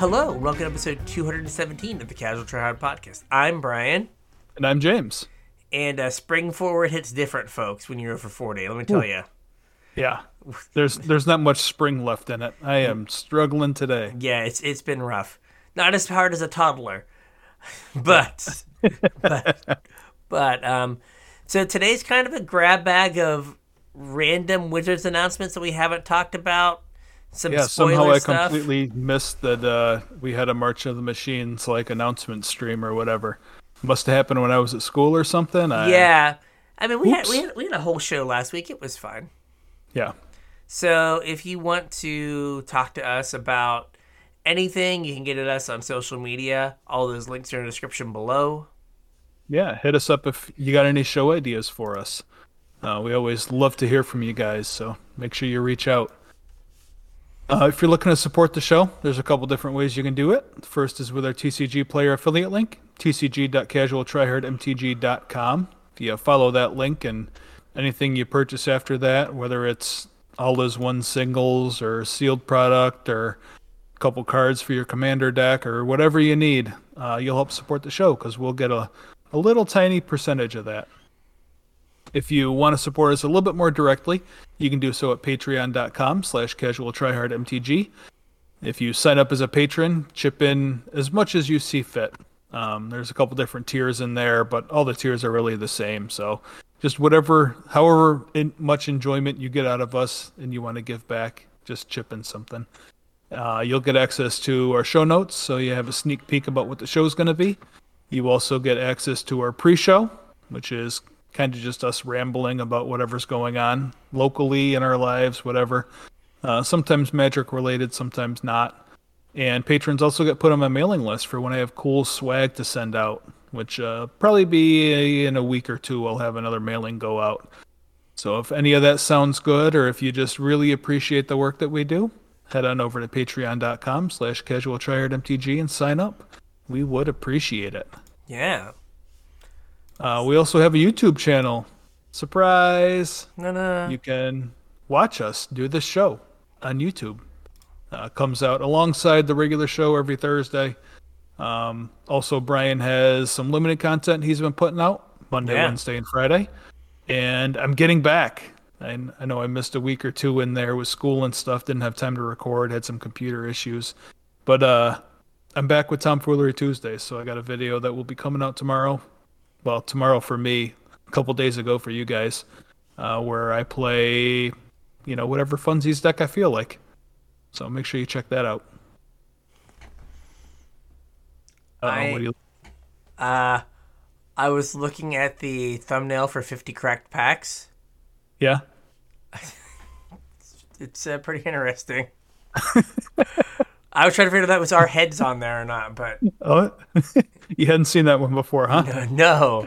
Hello, welcome to episode 217 of the Casual Tryhard Podcast. I'm Brian, And I'm James. and uh, spring forward hits different, folks, when you're over 40. Let me tell you. Yeah. There's there's not much spring left in it. I am struggling today. Yeah, it's it's been rough. Not as hard as a toddler, but but but um. So today's kind of a grab bag of random Wizards announcements that we haven't talked about. Some Yeah, somehow I stuff. completely missed that uh, we had a March of the Machines like announcement stream or whatever. Must have happened when I was at school or something. I, Yeah, I mean we had, we had we had a whole show last week. It was fine. Yeah. So if you want to talk to us about anything, you can get at us on social media. All those links are in the description below. Yeah. Hit us up if you got any show ideas for us. Uh, we always love to hear from you guys, so make sure you reach out. Uh, if you're looking to support the show, there's a couple different ways you can do it. First is with our TCG player affiliate link, tcg.casualtryhardmtg.com. If you follow that link and anything you purchase after that, whether it's all those one singles or sealed product or a couple cards for your commander deck or whatever you need, uh, you'll help support the show because we'll get a, a little tiny percentage of that. If you want to support us a little bit more directly, you can do so at patreon.com slash casual mtg. If you sign up as a patron, chip in as much as you see fit. Um, there's a couple different tiers in there, but all the tiers are really the same. So just whatever, however much enjoyment you get out of us and you want to give back, just chip in something. Uh, you'll get access to our show notes, so you have a sneak peek about what the show's going to be. You also get access to our pre-show, which is kind of just us rambling about whatever's going on locally in our lives, whatever. Uh, sometimes magic related, sometimes not. And patrons also get put on my mailing list for when I have cool swag to send out, which uh, probably be in a week or two. I'll have another mailing go out. So if any of that sounds good, or if you just really appreciate the work that we do, head on over to patreon.com slash casual and sign up. We would appreciate it. Yeah. Uh, we also have a YouTube channel. Surprise! No. You can watch us do this show on YouTube. Uh, comes out alongside the regular show every Thursday. Um, also, Brian has some limited content he's been putting out Monday, Yeah. Wednesday, and Friday. And I'm getting back. I, I know I missed a week or two in there with school and stuff. Didn't have time to record. Had some computer issues. But uh, I'm back with Tomfoolery Tuesday. So I got a video that will be coming out tomorrow. Well, tomorrow for me, a couple days ago for you guys, uh, where I play, you know, whatever funsies deck I feel like. So make sure you check that out. Uh, I- what you, Uh, I was looking at the thumbnail for 50 cracked packs. yeah. It's uh, pretty interesting. I was trying to figure that was our heads on there or not, but Oh, you hadn't seen that one before, huh? uh, no.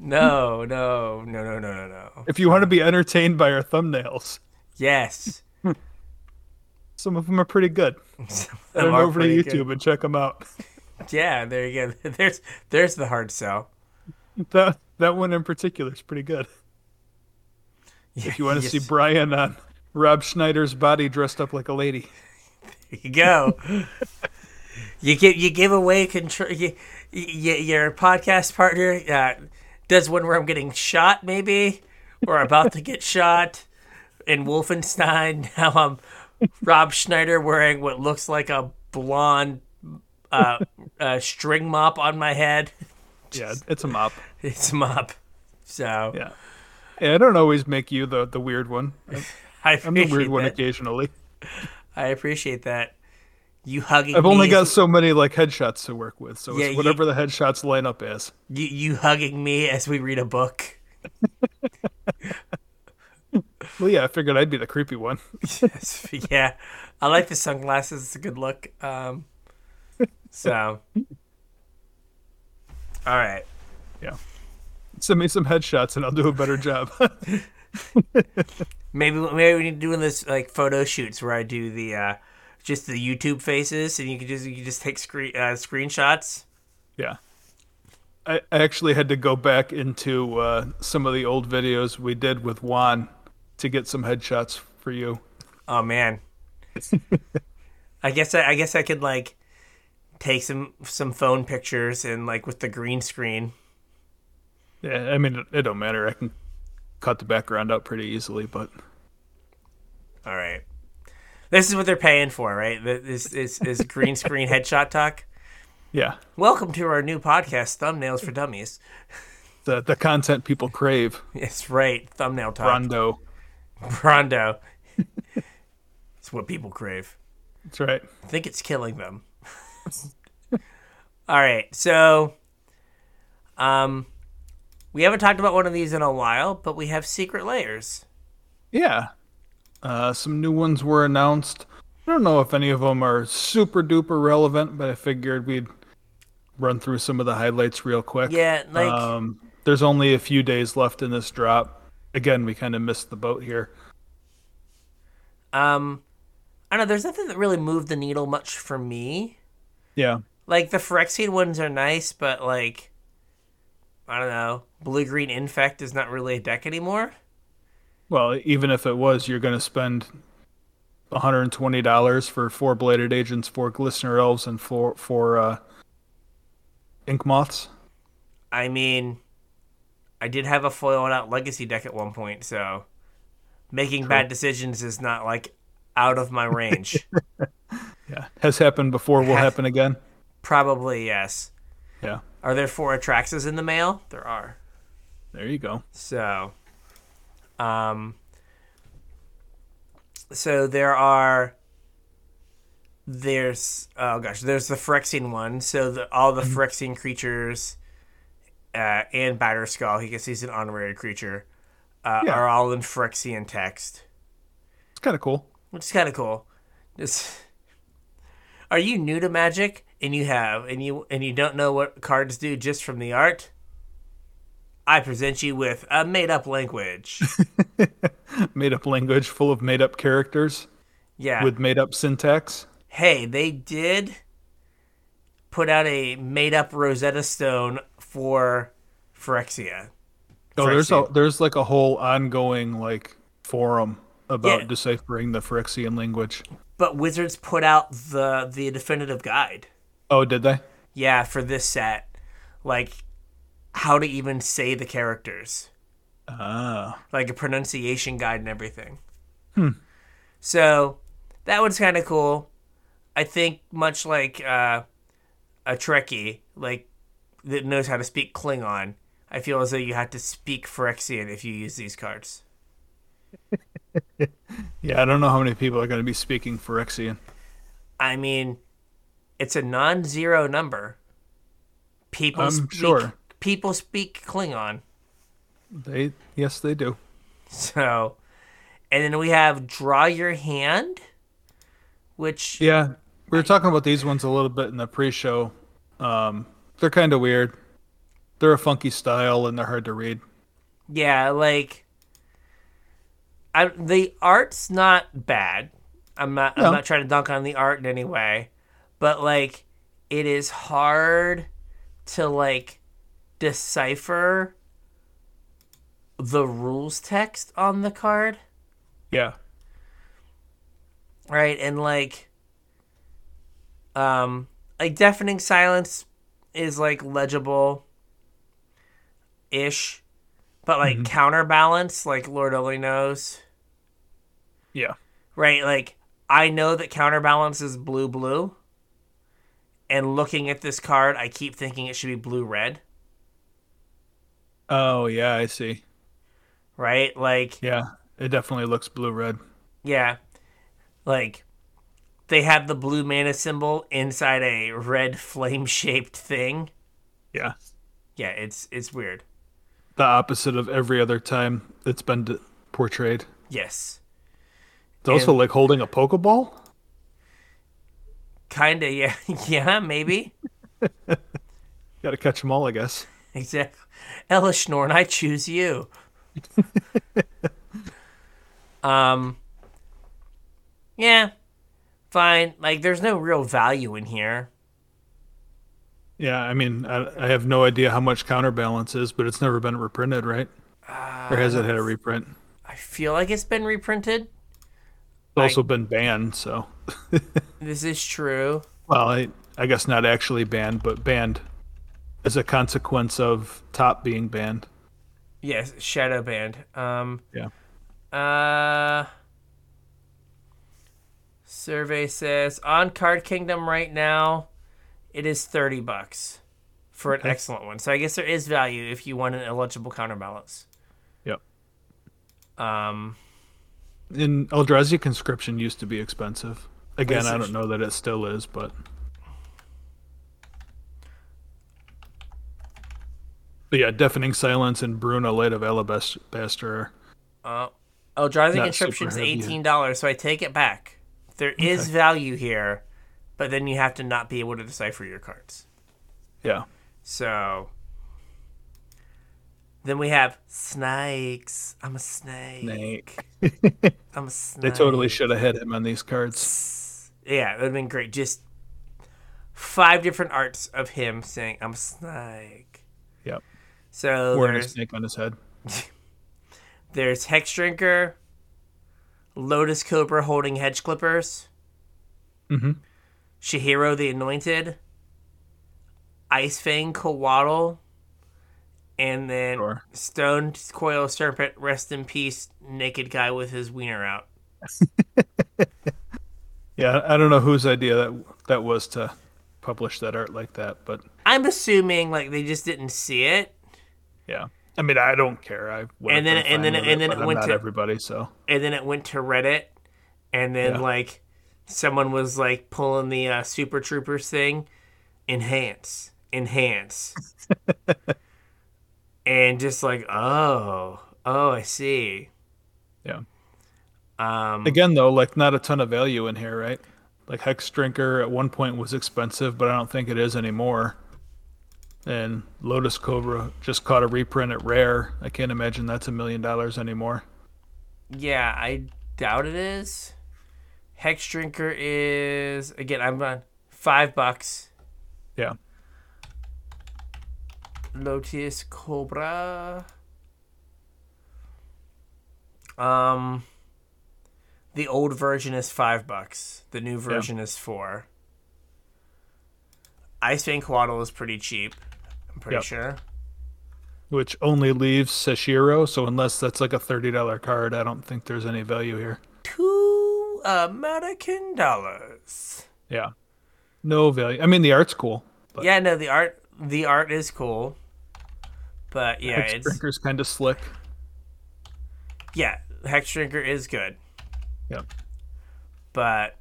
No, no, no, no, no, no, no. If you want to be entertained by our thumbnails, Yes. some of them are pretty good. Head Them on are over to YouTube good. and check them out. Yeah, there you go. There's there's the hard sell. That that one in particular is pretty good. If you want to see Brian on Rob Schneider's body dressed up like a lady. You go. you give you give away control. You, you, your podcast partner uh, does one where I'm getting shot, maybe, or about to get shot. In Wolfenstein, now I'm Rob Schneider wearing what looks like a blonde uh, uh, string mop on my head. Yeah, it's a mop. It's a mop. So Yeah. Yeah, I don't always make you the, the weird one. I I'm the weird one occasionally. I appreciate that. You hugging I've only is- got so many like headshots to work with, so Yeah, it's you- whatever the headshots line up as. you, you hugging me as we read a book. Well, yeah, I figured I'd be the creepy one. Yes, yeah, I like the sunglasses. It's a good look. Um, so, all right. Yeah. Send me some headshots and I'll do a better job. Maybe maybe we need to do this like photo shoots where I do the uh, just the YouTube faces, and you can just you can just take screen uh, screenshots. yeah. I, I actually had to go back into uh, some of the old videos we did with Juan to get some headshots for you. Oh man, I guess I, I guess I could like take some some phone pictures and like with the green screen. Yeah, I mean, it, it don't matter. I can cut the background out pretty easily, but All right. This is what they're paying for, right? This is is green screen headshot talk. yeah, Welcome to our new podcast, Thumbnails for Dummies. the the content people crave. It's right, thumbnail talk. Rondo. Rondo. it's what people crave. That's right. I think it's killing them. All right, so um we haven't talked about one of these in a while, but we have secret lairs. Yeah. Uh, some new ones were announced. I don't know if any of them are super duper relevant, but I figured we'd run through some of the highlights real quick. Yeah, like Um, there's only a few days left in this drop. Again, we kind of missed the boat here. um I don't know, there's nothing that really moved the needle much for me. Yeah. Like the Phyrexian ones are nice, but like I don't know, blue green infect is not really a deck anymore. Well, even if it was, you're going to spend $120 for four blighted agents, four glistener elves, and four four uh, ink moths. I mean, I did have a foil out legacy deck at one point, so making bad decisions is not like out of my range. Yeah, has happened before. Will happen again. Probably yes. Yeah, Are there four Atraxas in the mail? There are. There you go. So, um, so there are. There's oh gosh, there's the Phyrexian one. So the, all the Phyrexian creatures, uh, and Batterskull, he gets he's an honorary creature, uh, Yeah. are all in Phyrexian text, It's kind of cool. which is kind of cool. Just, are you new to Magic and you have and you and you don't know what cards do just from the art? I present you with a made-up language. Made up language full of made up characters Yeah. with made up syntax. hey, they did put out a made up Rosetta Stone for Phyrexia. Oh, there's a there's like a whole ongoing like forum about Yeah. deciphering the Phyrexian language. But Wizards put out the the definitive guide. Oh, did they? Yeah, for this set. Like how to even say the characters. Ah, Like a pronunciation guide and everything. So that one's kind of cool. I think much like uh, a Trekkie, like that knows how to speak Klingon, I feel as though you have to speak Phyrexian if you use these cards. yeah. I don't know how many people are going to be speaking Phyrexian. I mean, it's a non-zero number. People I'm speak, sure. People speak Klingon. They yes, they do. So, and then we have draw your hand, which Yeah, we were talking about these ones a little bit in the pre-show. Um, they're kind of weird. They're a funky style and they're hard to read. yeah, like I the art's not bad. I'm not No. I'm not trying to dunk on the art in any way, but like it is hard to like decipher the rules text on the card. Yeah, right and like um like deafening silence is like legible ish but like counterbalance like lord only knows. Yeah, right like i know that counterbalance is blue blue and looking at this card i keep thinking it should be blue red Oh yeah, I see. right like Yeah, it definitely looks blue-red. Yeah. Like they have the blue mana symbol inside a red flame shaped thing. Yeah, Yeah, it's it's weird. the opposite of every other time it's been d- portrayed. Yes. It's also And- like holding a pokeball. Kinda, yeah. yeah, maybe. Got to catch them all, I guess. Exactly. Elesh Norn, I choose you. um Yeah. Fine. Like there's no real value in here. Yeah, I mean, I, I have no idea how much counterbalance is, but it's never been reprinted, right? or has it had a reprint? I feel like it's been reprinted. It's also been banned, so. This is true. well, I, I guess not actually banned, but banned as a consequence of top being banned. Yes, shadow banned. Um, Yeah. Uh, survey says on Card Kingdom right now, it is thirty bucks for an Okay. excellent one. So I guess there is value if you want an eligible counterbalance. Yep. Um, In Eldrazi conscription used to be expensive. Again, I don't know that it still is, but yeah, deafening silence and Bruna Light of Alabaster. uh, Eldrazi Not Inscription is eighteen dollars, so I take it back. There is Okay. value here, but then you have to not be able to decipher your cards. Yeah. So then we have snakes. I'm a snake. Snake. I'm a snake. They totally should have hit him on these cards. Yeah, it would have been great. Just five different arts of him saying, I'm a snake. So Wearing a snake on his head. there's Hex Drinker, Lotus Cobra holding hedge clippers, Mm-hmm. Seshiro the Anointed, Ice Fang Coatl, and then Sure. Stone Coil Serpent, rest in peace, naked guy with his wiener out. Yeah, I don't know whose idea that that was to publish that art like that, but I'm assuming like they just didn't see it, yeah. I mean, I don't care. I And then- and then- and then it went to- everybody. So and then it went to Reddit, and then Yeah. like someone was like pulling the uh, Super Troopers thing, enhance, enhance, and just like oh, oh, I see. yeah. Um, Again, though, like not a ton of value in here, right? Like Hex Drinker at one point was expensive, but I don't think it is anymore. And Lotus Cobra just caught a reprint at Rare. I can't imagine that's a million dollars anymore. yeah, I doubt it is. Hex Drinker is again. I'm on five bucks. Yeah. Lotus Cobra. Um, the old version is five bucks. The new version is four. Ice Fang Coatl is pretty cheap. Pretty Yep. sure. Which only leaves Seshiro, so unless that's like a thirty dollar card, I don't think there's any value here. Two American dollars. Yeah. No value. I mean the art's cool. But Yeah, no, the art the art is cool, but yeah, Hex it's Drinker's kinda slick. yeah, Hex Drinker is good, Yeah. but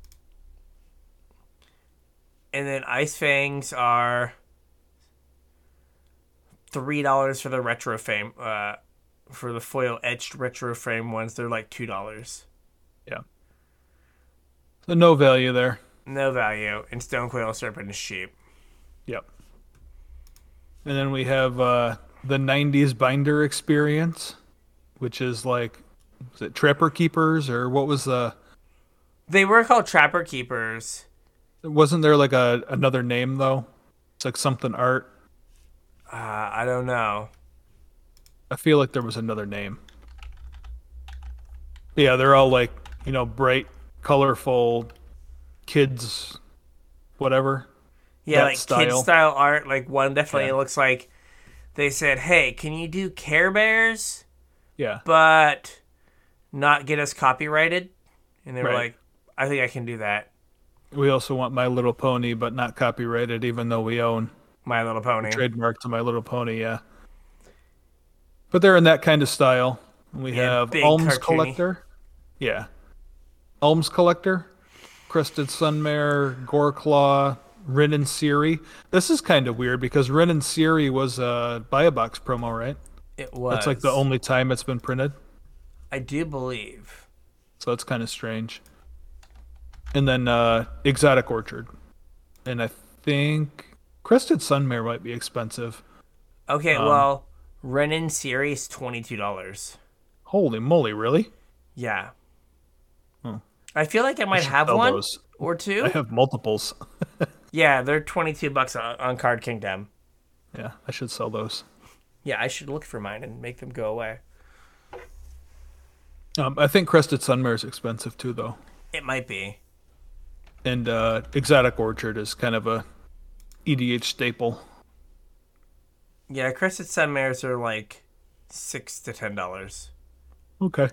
and then Ice Fangs are three dollars for the retro frame. Uh, for the foil etched retro frame ones, they're like two dollars. Yeah. So no value there. No value, and Stone Coil Serpent is cheap. Yep. And then we have uh, the 90s binder experience, which is like, was it Trapper Keepers or what was the. They were called Trapper Keepers. Wasn't there like a another name though? It's like something art. Uh, I don't know. I feel like there was another name. Yeah, they're all like, you know, bright, colorful kids, whatever. Yeah, like kid style. style art. Like one definitely Yeah. looks like they said, "Hey, can you do Care Bears, Yeah. but not get us copyrighted?" And they were Right. like, "I think I can do that." We also want My Little Pony, but not copyrighted, even though we own My Little Pony. trademark to My Little Pony, yeah. But they're in that kind of style. We Yeah, have Alms cartoony. Collector. Yeah. Alms Collector, Crested Sunmare, Goreclaw, Rin and Seri. This is kind of weird because Rin and Seri was a buy a box promo, right? It was. That's like the only time it's been printed. I do believe. So that's kind of strange. And then uh, Exotic Orchard. And I think Crested Sunmare might be expensive. Okay, Um, well, Rin and Seri's twenty two dollars. Holy moly, really? Yeah. Hmm. I feel like I might should have one those. or two. I have multiples. yeah, they're twenty two bucks on, on Card Kingdom. Yeah, I should sell those. Yeah, I should look for mine and make them go away. Um, I think Crested Sunmare is expensive too, though. It might be. And uh, Exotic Orchard is kind of a EDH staple. Yeah, Crested Sunmares are like six to ten dollars. Okay.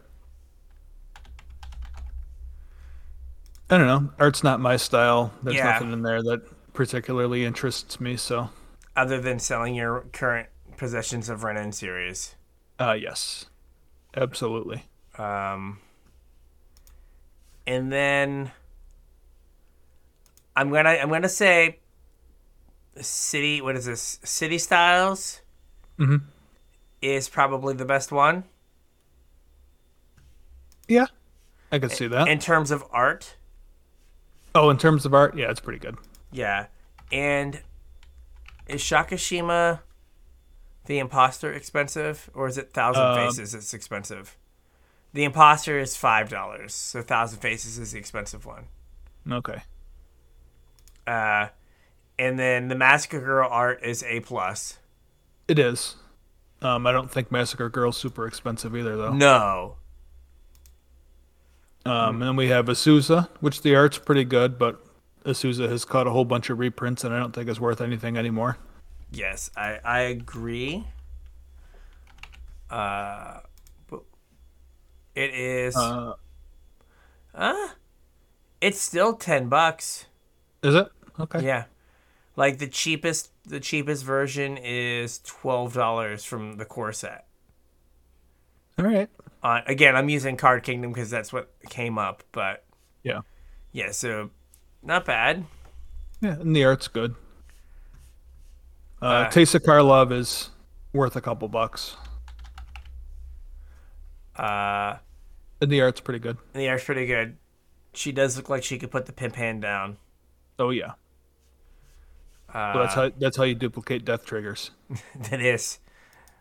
I don't know. Art's not my style. There's Yeah. nothing in there that particularly interests me. So, Other than selling your current possessions of Rin and Seris. uh, yes, absolutely. Um, and then I'm gonna I'm gonna say city. What is this? City Styles Mhm. is probably the best one Yeah, I could see that. in terms of art. oh, in terms of art, yeah, it's pretty good. Yeah, and is Sakashima the imposter expensive, or is it Thousand Um, Faces? It's expensive. The imposter is five dollars, so Thousand Faces is the expensive one. Okay. Uh, and then the Massacre Girl art is A plus. It is. Um, I don't think Massacre Girl's super expensive either, though. No, Um, and then we have Azusa, which the art's pretty good, but Azusa has caught a whole bunch of reprints, and I don't think it's worth anything anymore. yes, I I agree. Uh, it is. Uh, uh, it's still ten bucks. is it? Okay. Yeah. Like the cheapest the cheapest version is twelve dollars from the core set. All right. Uh, again, I'm using Card Kingdom because that's what came up, but Yeah. yeah, so not bad. Yeah, and the art's good. Uh, Uh, Teysa Karlov is worth a couple bucks, Uh, and the art's pretty good. and the art's pretty good. She does look like she could put the pimp hand down. Oh yeah, Uh, so that's how that's how you duplicate death triggers. that is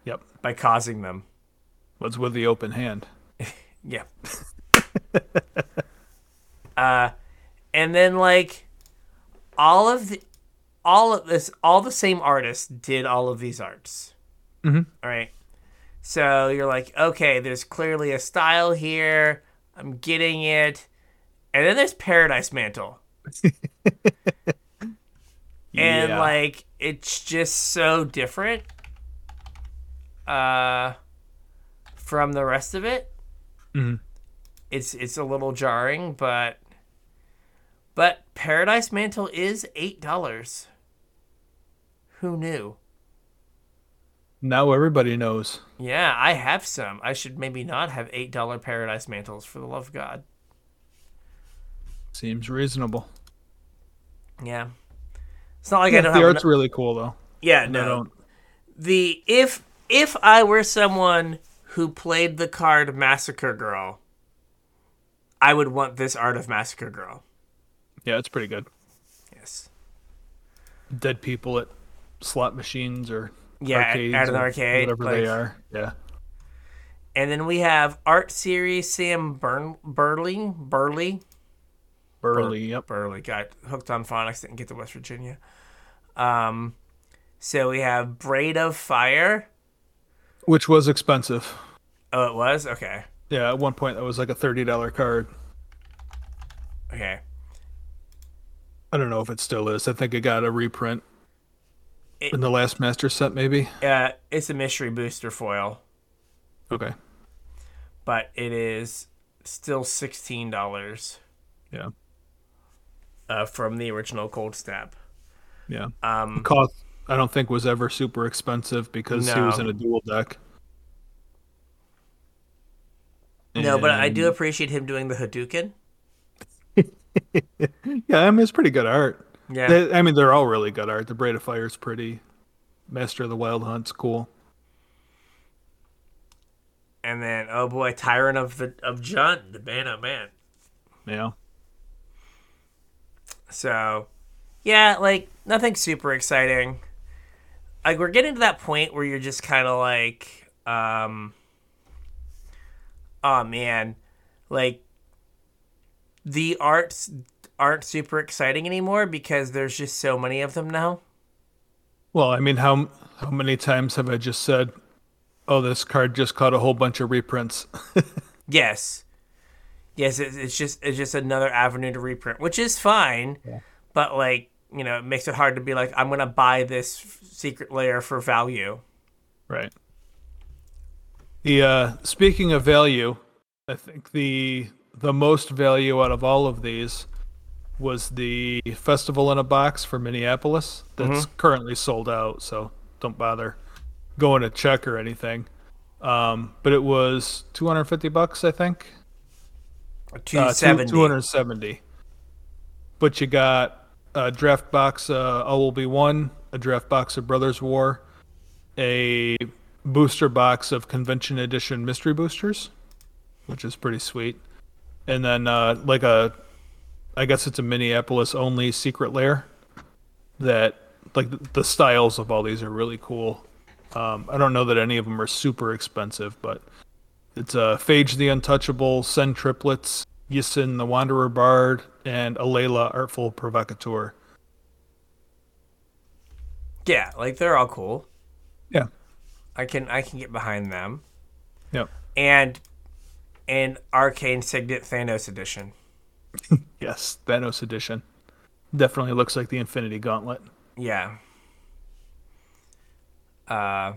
Yep, by causing them. what's with the open hand? Yeah. uh, and then like all of the, all of this, all the same artists did all of these arts. Mhm. All right. So you're like, okay, there's clearly a style here. I'm getting it. And then there's Paradise Mantle. And Yeah. like it's just so different uh from the rest of it Mhm. it's it's a little jarring but but paradise mantle is eight dollars who knew Now everybody knows. yeah i have some i should maybe not have eight dollar paradise mantles for the love of god Seems reasonable. yeah it's not like i don't have the art's really cool though. yeah no don't. the if if I were someone who played the card Massacre Girl, I would want this art of Massacre Girl. Yeah, it's pretty good. Yes. Dead people at slot machines or Yeah, at- arcades at an or arcade, whatever like- they are. Yeah. And then we have art series Sam Burn Burley Burley Burley. Yep. Burley got hooked on phonics didn't get to West Virginia. Um, so we have Braid of Fire. Which was expensive. Oh, it was okay. Yeah, at one point that was like a thirty dollar card. Okay. I don't know if it still is. I think it got a reprint It- in the last master set, maybe. Uh, it's a mystery booster foil. Okay. but it is still sixteen dollars Yeah. Uh, from the original Cold Snap. Yeah. Um, Koth I don't think was ever super expensive because he was in a dual deck. no, but I do appreciate him doing the Hadouken. Yeah, I mean it's pretty good art. Yeah, They- I mean they're all really good art. The Braid of Fire's pretty. Master of the Wild Hunt's cool. and then oh boy, Tyrant of the of Jun, the man, oh man. Yeah. So, yeah, like nothing super exciting. Like we're getting to that point where you're just kind of like, um, oh man, like the arts aren't super exciting anymore because there's just so many of them now. Well, I mean how how many times have I just said, "Oh, this card just caught a whole bunch of reprints." Yes. Yes, it's, it's just it's just another avenue to reprint, which is fine. Yeah. But like you know, it makes it hard to be like I'm gonna buy this f- secret lair for value. Right. The uh, speaking of value, I think the the most value out of all of these was the festival in a box for Minneapolis that's currently sold out. So don't bother going to check or anything. Um, but it was 250 bucks, I think. Two Uh, two- seventy. But you got a draft box uh, OLB one, a draft box of Brothers War, a booster box of Convention Edition mystery boosters, which is pretty sweet, and then uh, like a, I guess it's a Minneapolis only secret lair. That like the, the styles of all these are really cool. Um, I don't know that any of them are super expensive, but it's uh, Phage the Untouchable, Sen Triplets, Yisin the Wanderer Bard, and Alela Artful Provocateur. Yeah, like they're all cool. Yeah. I can I can get behind them. Yep. And and Arcane Signet Thanos edition. Yes, Thanos edition. Definitely looks like the Infinity Gauntlet. Yeah. Uh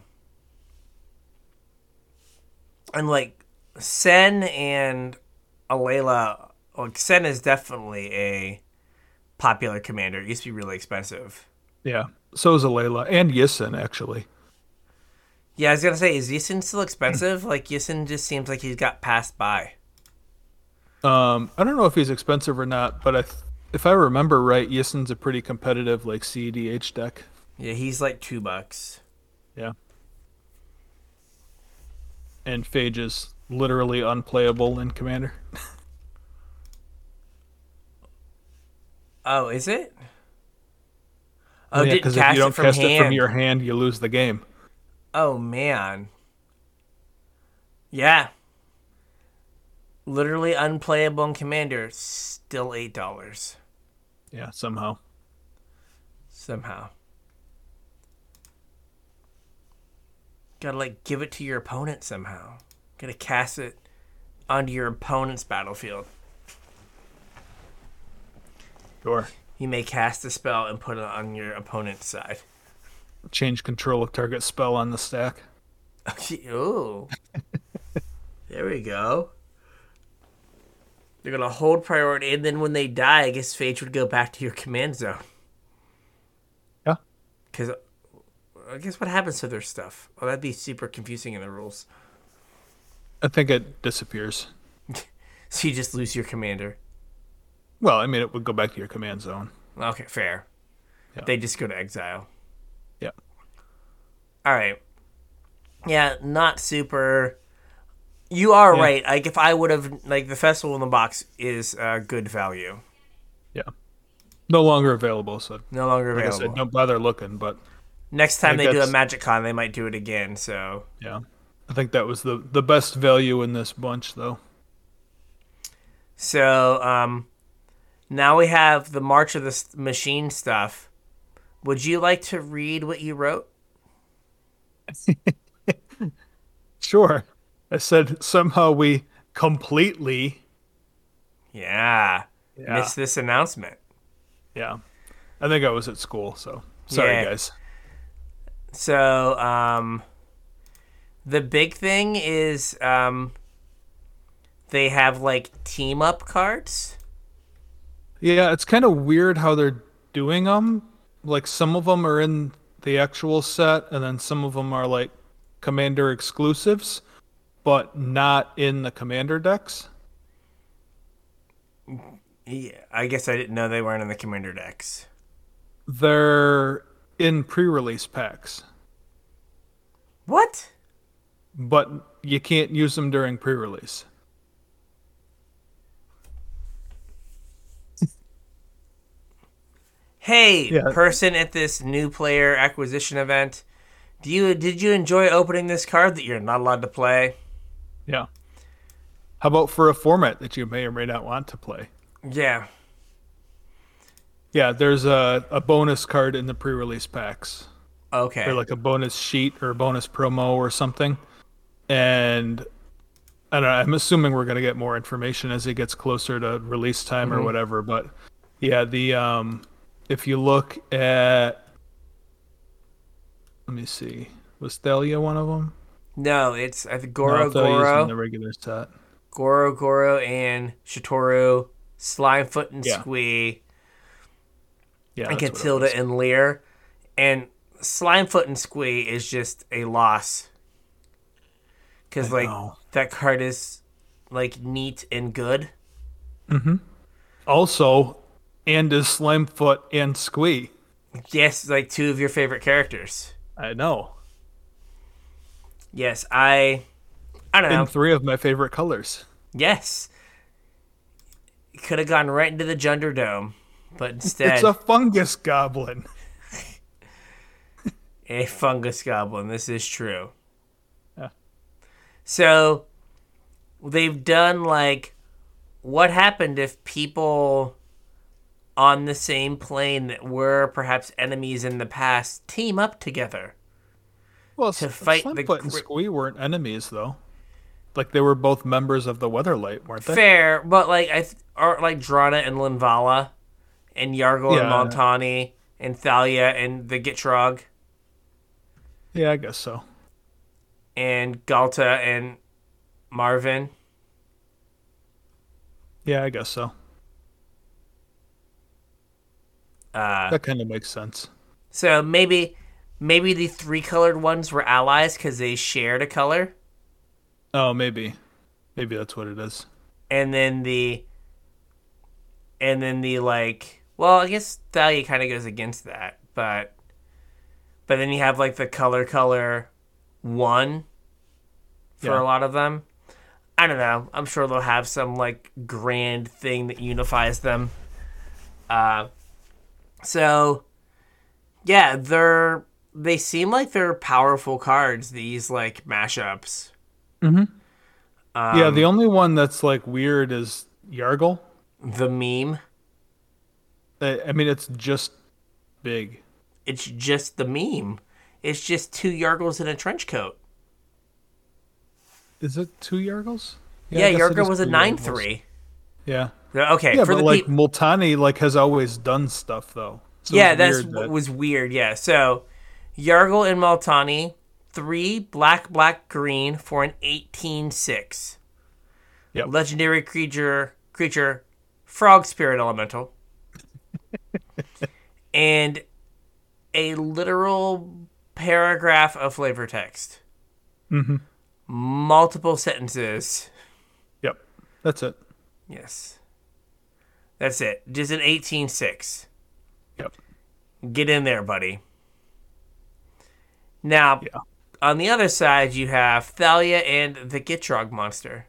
and like Sen and Alela like Sen is definitely a popular commander. It used to be really expensive. Yeah. So is Alela and Yisin actually. Yeah, I was gonna say, is Yisin still expensive? like Yisin just seems like he's got passed by. Um, I don't know if he's expensive or not, but I th- if I remember right, Yisin's a pretty competitive like CEDH deck. Yeah, he's like two bucks. Yeah. And Phage is literally unplayable in Commander. Oh, is it? Oh, oh yeah, didn't because if you don't cast hand. it from your hand, you lose the game. Oh man. Yeah. Literally unplayable in Commander, still eight dollars Yeah, somehow. somehow. Gotta like give it to your opponent somehow. Gotta cast it onto your opponent's battlefield. Sure. You may cast a spell and put it on your opponent's side. Change control of target spell on the stack. Ooh. there we go. They're gonna hold priority, and then when they die, I guess Phage would go back to your command zone. Yeah. Because I guess what happens to their stuff? Oh, that'd be super confusing in the rules. I think it disappears. So you just lose your commander. Well, I mean, it would go back to your command zone. Okay, fair. Yeah. They just go to exile. Yeah. All right. Yeah, not super. You are Yeah. right. Like if I would have like the festival in the box is uh, good value. Yeah. No longer available, so No longer like I available. said, don't bother looking. But Next time they do a Magic Con, they might do it again. So yeah, I think that was the the best value in this bunch, though. so um, now we have the March of the Machine stuff. Would you like to read what you wrote? Sure. I said somehow we completely. Yeah. Yeah. Missed this announcement. Yeah. I think I was at school, so sorry, Yeah. guys. So, um, the big thing is um, they have like team up cards. Yeah, it's kind of weird how they're doing them. Like some of them are in the actual set, and then some of them are like commander exclusives, but not in the commander decks. Yeah, I guess I didn't know they weren't in the commander decks. They're in pre-release packs, What? but you can't use them during pre-release. Hey, Yeah. person at this new player acquisition event, do you did you enjoy opening this card that you're not allowed to play? Yeah. How about for a format that you may or may not want to play? Yeah. Yeah, there's a, a bonus card in the pre-release packs. Okay. or like a bonus sheet or a bonus promo or something. And I don't know. I'm assuming we're gonna get more information as it gets closer to release time or whatever. But yeah, the um, if you look at, let me see, was Thalia one of them? No, it's I think Goro no, Goro, in the regular set. Goro Goro, and Satoru, Slimefoot and Yeah. Squee, Yeah, and it and Lear. And Slimefoot and Squee is just a loss. Because, like, know. that card is, like, neat and good. Mm-hmm. Also, and is Slimefoot and Squee. Yes, like, two of your favorite characters. I know. Yes, I. I don't know. And three of my favorite colors. Yes. Could have gone right into the Junder Dome, but instead, It's a fungus goblin. a fungus goblin. This is true. Yeah. So they've done like what happened if people on the same plane that were perhaps enemies in the past team up together. Well, To fight the gri- Squee weren't enemies though. Like they were both members of the Weatherlight, weren't they? Fair, but like I th- are like Drana and Linvala and Yargle Yeah. and Multani and Thalia and the Gitrog Yeah, I guess so. and Ghalta and Mavren. Yeah, I guess so. Uh, That kind of makes sense. so maybe maybe the three colored ones were allies because they shared a color, Oh, maybe, maybe that's what it is. and then the and then the like. Well, I guess Thalia kind of goes against that, but but then you have like the color color one for Yeah. a lot of them. I don't know. I'm sure they'll have some like grand thing that unifies them. Uh, so yeah, they're they seem like they're powerful cards. These like mashups. Mhm. Um, yeah, the only one that's like weird is Yargle. the meme. I mean, it's just big. It's just the meme. It's just two Yargles in a trench coat. Is it two Yargles? Yeah, it Yargle was a nine Yargles. three. Yeah, Okay, yeah, for but the like peop- Multani, like has always done stuff though. So yeah, that's that- was weird. Yeah, so Yargle and Multani, three black, black, green for an eighteen six. Yep. Legendary creature, creature, frog spirit elemental, and a literal paragraph of flavor text. Mhm. Multiple sentences. Yep, that's it. Yes. That's it. Just an eighteen six. Yep. Get in there, buddy. Now, Yeah. on the other side, you have Thalia and the Gitrog monster.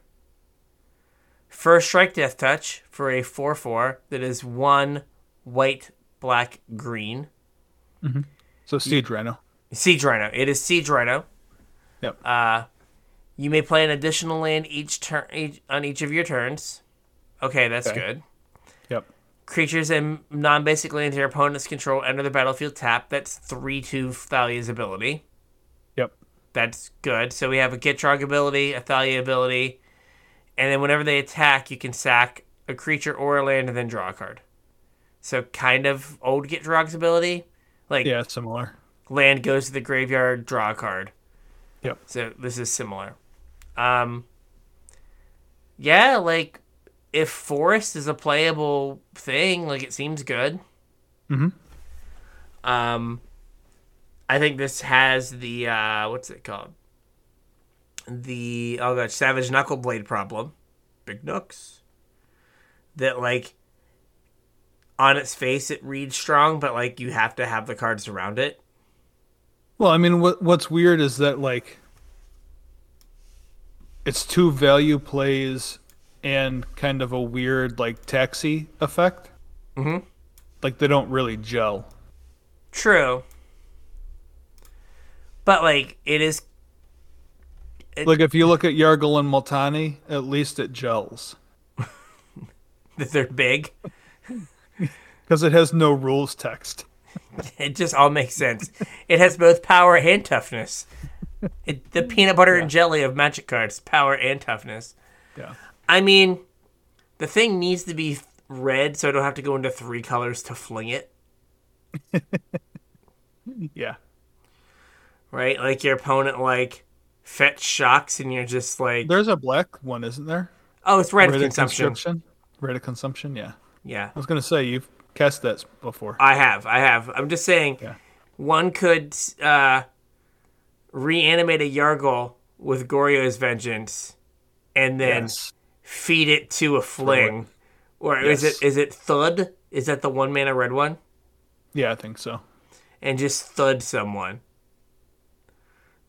First strike death touch for a 4 4 that is one white, black, green. So Siege Rhino. Siege Rhino. It is Siege Rhino. Yep. Uh, you may play an additional land each turn each, on each of your turns. Okay, that's Okay. good. Yep. Creatures and non-basic lands your opponents control enter the battlefield tap. That's three to Thalia's ability. Yep. That's good. So we have a Gitrog ability, a Thalia ability, and then whenever they attack, you can sack a creature or a land and then draw a card. So kind of old Gitrog's ability. Like Yeah, similar. land goes to the graveyard, draw a card. Yep. So this is similar. Um Yeah, like if forest is a playable thing, like it seems good. Mhm. Um I think this has the uh what's it called? The oh god, Savage knuckleblade problem. Big nooks. That like on its face it reads strong, but like you have to have the cards around it. Well, I mean, what what's weird is that like it's two value plays and kind of a weird like taxi effect. Mhm. Like they don't really gel. True. But like it is It- Like if you look at Yargle and Multani, at least it gels they're big. because it has no rules text. It just all makes sense. It has both power and toughness. it, the peanut butter and jelly of magic cards, power and toughness. Yeah. I mean, the thing needs to be red, so I don't have to go into three colors to fling it. Yeah. Right, like your opponent like fetch shocks, and you're just like, There's a black one, isn't there? oh, it's red, of consumption. of consumption. Yeah. Yeah, I was gonna say you've cast that before. I have, I have. I'm just saying, Yeah. one could uh, reanimate a Yargle with Goryo's vengeance, and then Yes. feed it to a fling. Or is it is it thud? Is that the one mana red one? Yeah, I think so. And just thud someone.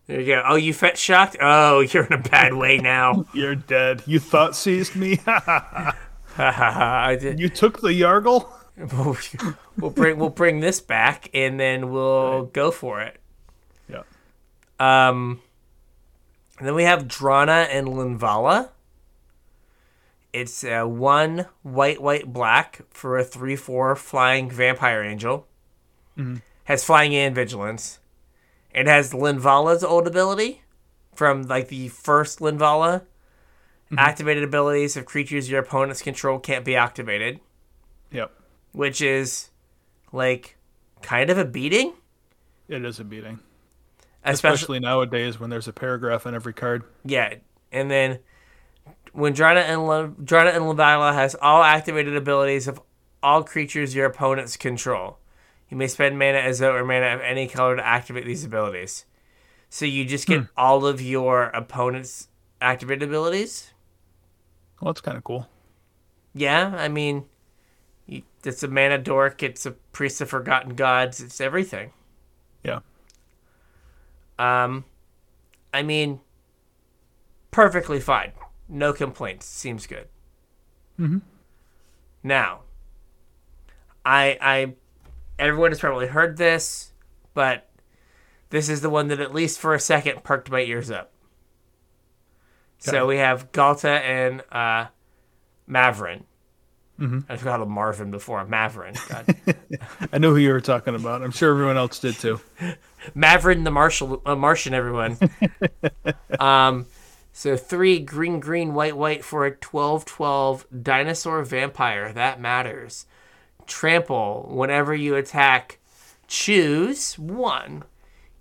There you go. Oh, you fetch shocked? Oh, you're in a bad way now. You're dead. You thought seized me. I did. you took the Yargle. we'll bring we'll bring this back and then we'll go for it. Yeah. Um, and then we have Drana and Linvala. It's uh, one white, white, black for a 3 4 flying vampire angel. Has flying and vigilance. It has Linvala's old ability from like the first Linvala. Activated abilities of creatures your opponents control can't be activated. Which is like kind of a beating. It is a beating. Especially, Especially nowadays when there's a paragraph on every card. Yeah, and then when Drana and Le- Drana and Linvala has all activated abilities of all creatures your opponents control. You may spend mana as though or mana of any color to activate these abilities. So you just get hmm. all of your opponent's activated abilities. Well, that's kind of cool. Yeah, I mean, it's a mana dork. It's a priest of forgotten gods. It's everything. Yeah. Um, I mean, perfectly fine. No complaints. Seems good. Mm-hmm. Now, I, I, everyone has probably heard this, but this is the one that at least for a second perked my ears up. So we have Ghalta and uh, Mavren. Mhm. I called him Marvin before. Mavren. God. I knew who you were talking about. I'm sure everyone else did too. Mavren the Marshal, uh, Martian, everyone. um, so three green, green, white, white for a 12 12 dinosaur vampire. That matters. Trample. Whenever you attack, choose one.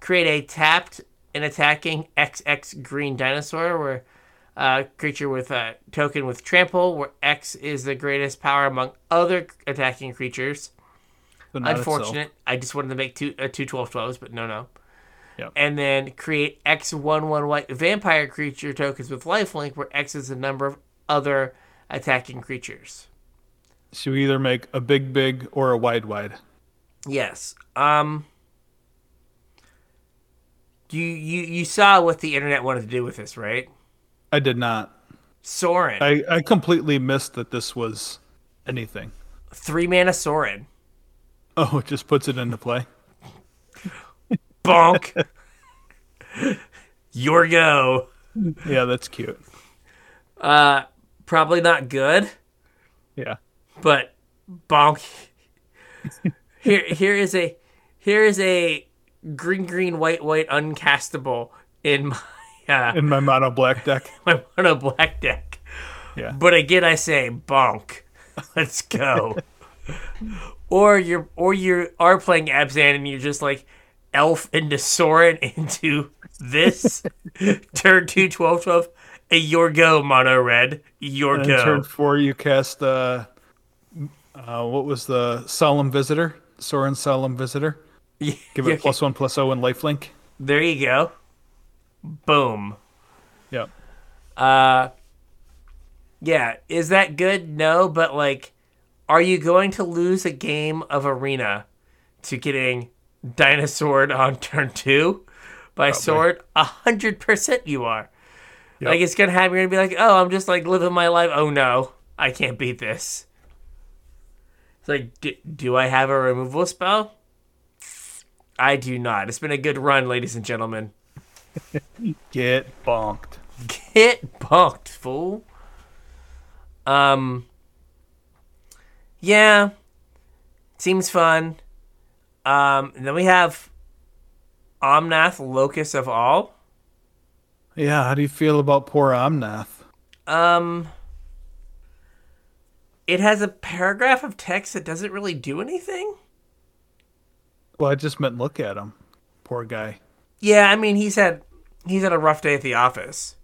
Create a tapped and attacking XX green dinosaur where uh, creature with a token with trample, where X is the greatest power among other attacking creatures. Not itself. Unfortunate. I just wanted to make two uh, two 12 12s, but no, no. Yep. And then create X one one white vampire creature tokens with lifelink, where X is the number of other attacking creatures. So you either make a big, big or a wide, wide. Yes. Um. You you you saw what the internet wanted to do with this, right? I did not. Sorin, I, I completely missed that this was anything. three mana Sorin. Oh, it just puts it into play. Bonk. Your go. Yeah, that's cute. Uh, probably not good. Yeah. but bonk. here, here is a, here is a green, green, white, white, uncastable in my, uh, In my mono black deck. my mono black deck. Yeah. But again, I say bonk. Let's go. or you're, or you are playing Abzan and you're just like elf into Sorin into this turn two, 12, 12. A your go mono red. Your And go. turn four, you cast uh, uh, what was the Solemn Visitor? Sorin Solemn Visitor. Give Yeah, it plus one zero O and lifelink. There you go. Boom. Yep. Uh yeah, is that good? No, but like are you going to lose a game of arena to getting dinosaured on turn 2 by sword? A 100% you are. Yep. Like it's going to happen. you're going to be like, "Oh, I'm just like living my life. Oh no, I can't beat this." It's like, do, do I have a removal spell? I do not. It's been a good run, ladies and gentlemen. Get bonked. Get bunked, fool. Um. Yeah, seems fun. Um, then we have Omnath, Locus of All. Yeah, how do you feel about poor Omnath? Um, it has a paragraph of text that doesn't really do anything. Well, I just meant look at him. Poor guy. Yeah, I mean he's had he's had a rough day at the office.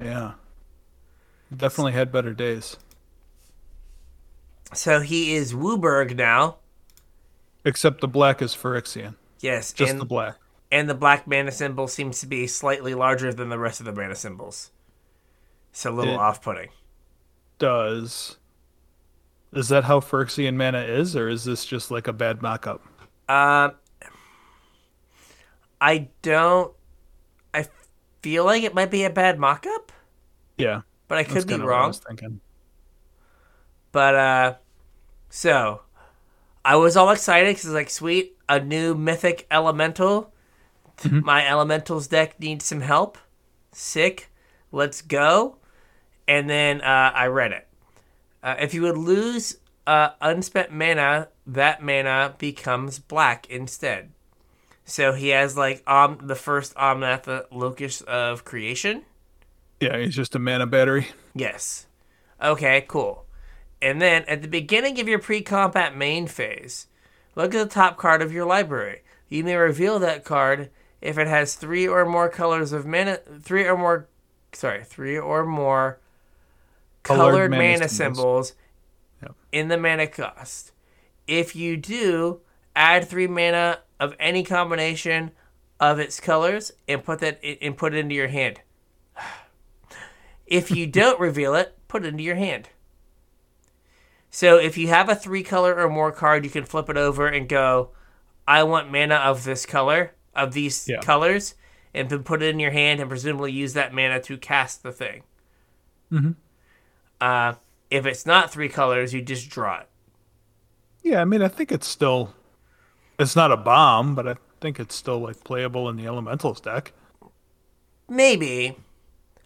Yeah. Definitely had better days. So he is WUBRG now. Except the black is Phyrexian. Yes, Just and the black. and the black mana symbol seems to be slightly larger than the rest of the mana symbols. It's a little It- off-putting. Does. Is that how Phyrexian mana is, or is this just like a bad mock up? Um, I don't. I feel like it might be a bad mock-up, Yeah. but I could be kinda what I wrong. was thinking. But uh, so I was all excited because like, sweet, a new mythic elemental. My elementals deck needs some help. Sick, let's go. And then uh, I read it. Uh, if you would lose uh, unspent mana, that mana becomes black instead. So he has like um the first Omnath Locus of Creation. Yeah, he's just a mana battery. Yes. Okay, cool. And then at the beginning of your pre combat main phase, look at the top card of your library. You may reveal that card if it has three or more colors of mana, three or more, sorry, three or more colored, Colored mana, mana symbols, symbols. Yep. in the mana cost. If you do, add three mana of any combination of its colors and put that and put it into your hand. If you don't reveal it, put it into your hand. So if you have a three color or more card, you can flip it over and go, I want mana of this color, of these Yeah. colors, and then put it in your hand and presumably use that mana to cast the thing. Mhm. Uh, if it's not three colors, you just draw it. Yeah, I mean, I think it's still. It's not a bomb, but I think it's still like playable in the Elementals deck. Maybe.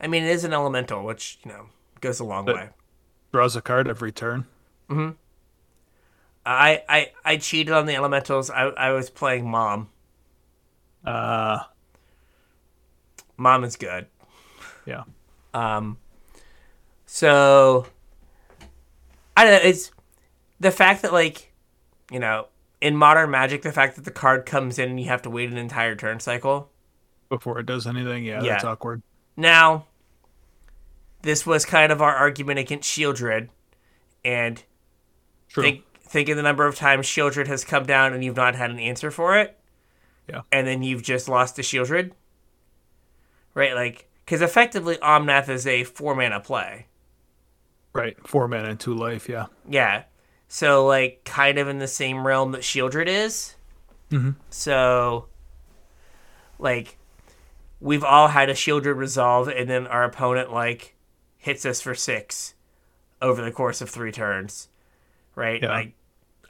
I mean, it is an elemental, which, you know, goes a long But- way. Draws a card every turn. Hmm. I, I, I cheated on the elementals. I, I was playing Mom. Uh, Mom is good. yeah. Um, so I don't know. It's the fact that like, you know, in modern Magic, the fact that the card comes in and you have to wait an entire turn cycle. Before it does anything, yeah, Yeah. that's awkward. Now, this was kind of our argument against Sheoldred, and True. think think of the number of times Sheoldred has come down and you've not had an answer for it. Yeah. And then you've just lost to Sheoldred. Right, like because effectively Omnath is a four mana play. right. Four mana and two life, yeah. Yeah. So like kind of in the same realm that Sheoldred is. Mhm. So like we've all had a Sheoldred resolve and then our opponent like hits us for six over the course of three turns. Right? Yeah. Like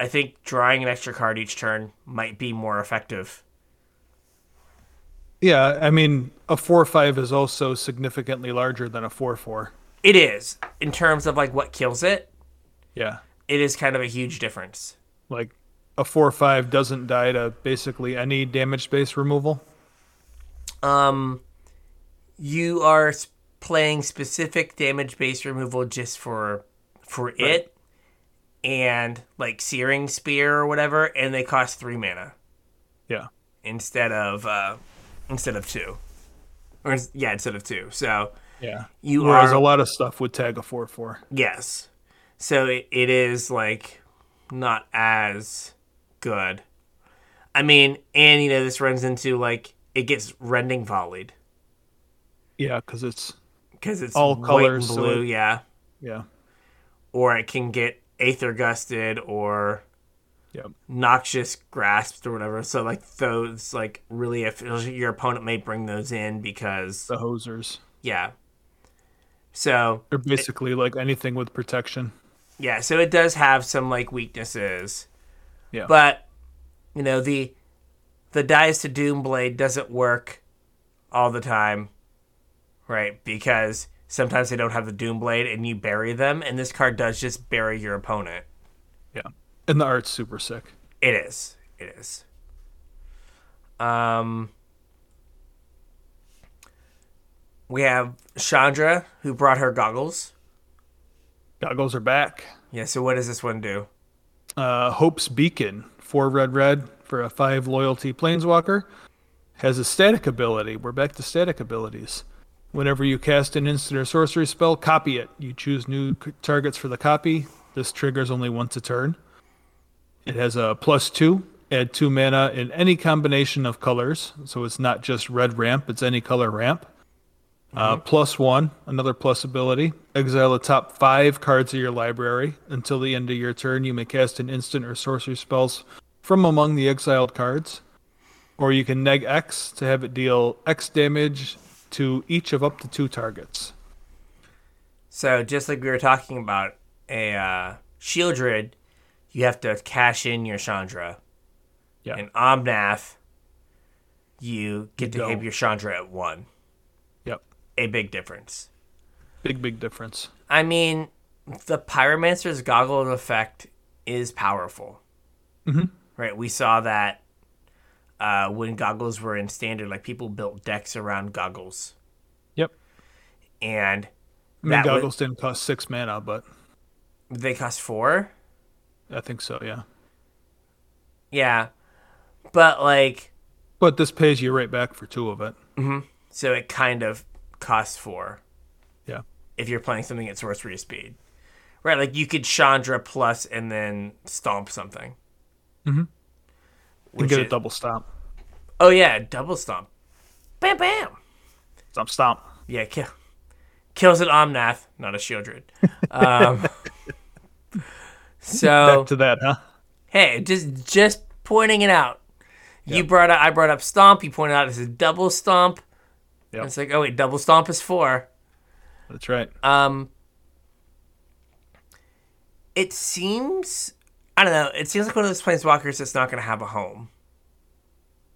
I think drawing an extra card each turn might be more effective. Yeah, I mean, a 4 5 is also significantly larger than a 4 4. It is in terms of like what kills it. Yeah. It is kind of a huge difference. Like, a 4 or 5 doesn't die to basically any damage based removal. Um, you are playing specific damage based removal just for for it, and like searing spear or whatever, and they cost three mana Yeah. instead of uh, instead of two, or yeah, instead of two. So Yeah. you Whereas are a lot of stuff would tag a 4 4. yes, so it, it is like not as good. I mean, and you know this runs into like it gets rending volleyed. Yeah, because it's. because it's All colors, and so blue, it- yeah. Yeah. Or it can get aether gusted or Yep. noxious grasped or whatever. So like those, like really, if your opponent may bring those in because The hosers. yeah. So They're basically like anything with protection. Yeah, so it does have some like weaknesses, Yeah. but you know the the dies to doom blade doesn't work all the time, right? Because sometimes they don't have the doom blade and you bury them, and this card does just bury your opponent. yeah. And the art's super sick. It is. It is. Um. we have Chandra who brought her goggles. Goggles are back. Yeah. So what does this one do? Uh, Hope's Beacon, four red red for a five loyalty planeswalker, has a static ability. We're back to static abilities. Whenever you cast an instant or sorcery spell, copy it. You choose new targets for the copy. This triggers only once a turn. It has a plus two. Add two mana in any combination of colors. So it's not just red ramp, it's any color ramp. Uh, plus one, another plus ability. Exile the top five cards of your library. Until the end of your turn, you may cast an instant or sorcery spells from among the exiled cards. Or you can neg X to have it deal X damage to each of up to two targets. So just like we were talking about a uh, Sheoldred, you have to cash in your Chandra. Yeah. And Omnath, you get You to have your Chandra at one. A big difference. Big, big difference. I mean, the Pyromancer's goggle effect is powerful. Mhm. Right? We saw that uh, when goggles were in standard, like people built decks around goggles. Yep. And I mean, goggles didn't cost six mana, but they cost four. I think so, yeah. Yeah. But like, But this pays you right back for two of it. so it kind of costs four Yeah. if you're playing something at sorcery speed. Right? Like you could Chandra plus and then stomp something. Mm-hmm. Which get is- a double stomp. Oh yeah, double stomp. Bam bam. Stomp, stomp. Yeah, kill, kills an Omnath, not a Sheoldred. Um, so Back to that, huh? hey, just just pointing it out. You brought up, I brought up stomp. You pointed out it's a double stomp. Yep. It's like, oh wait, double stomp is four. That's right. Um, it seems, I don't know. It seems like one of those planeswalkers that's not going to have a home.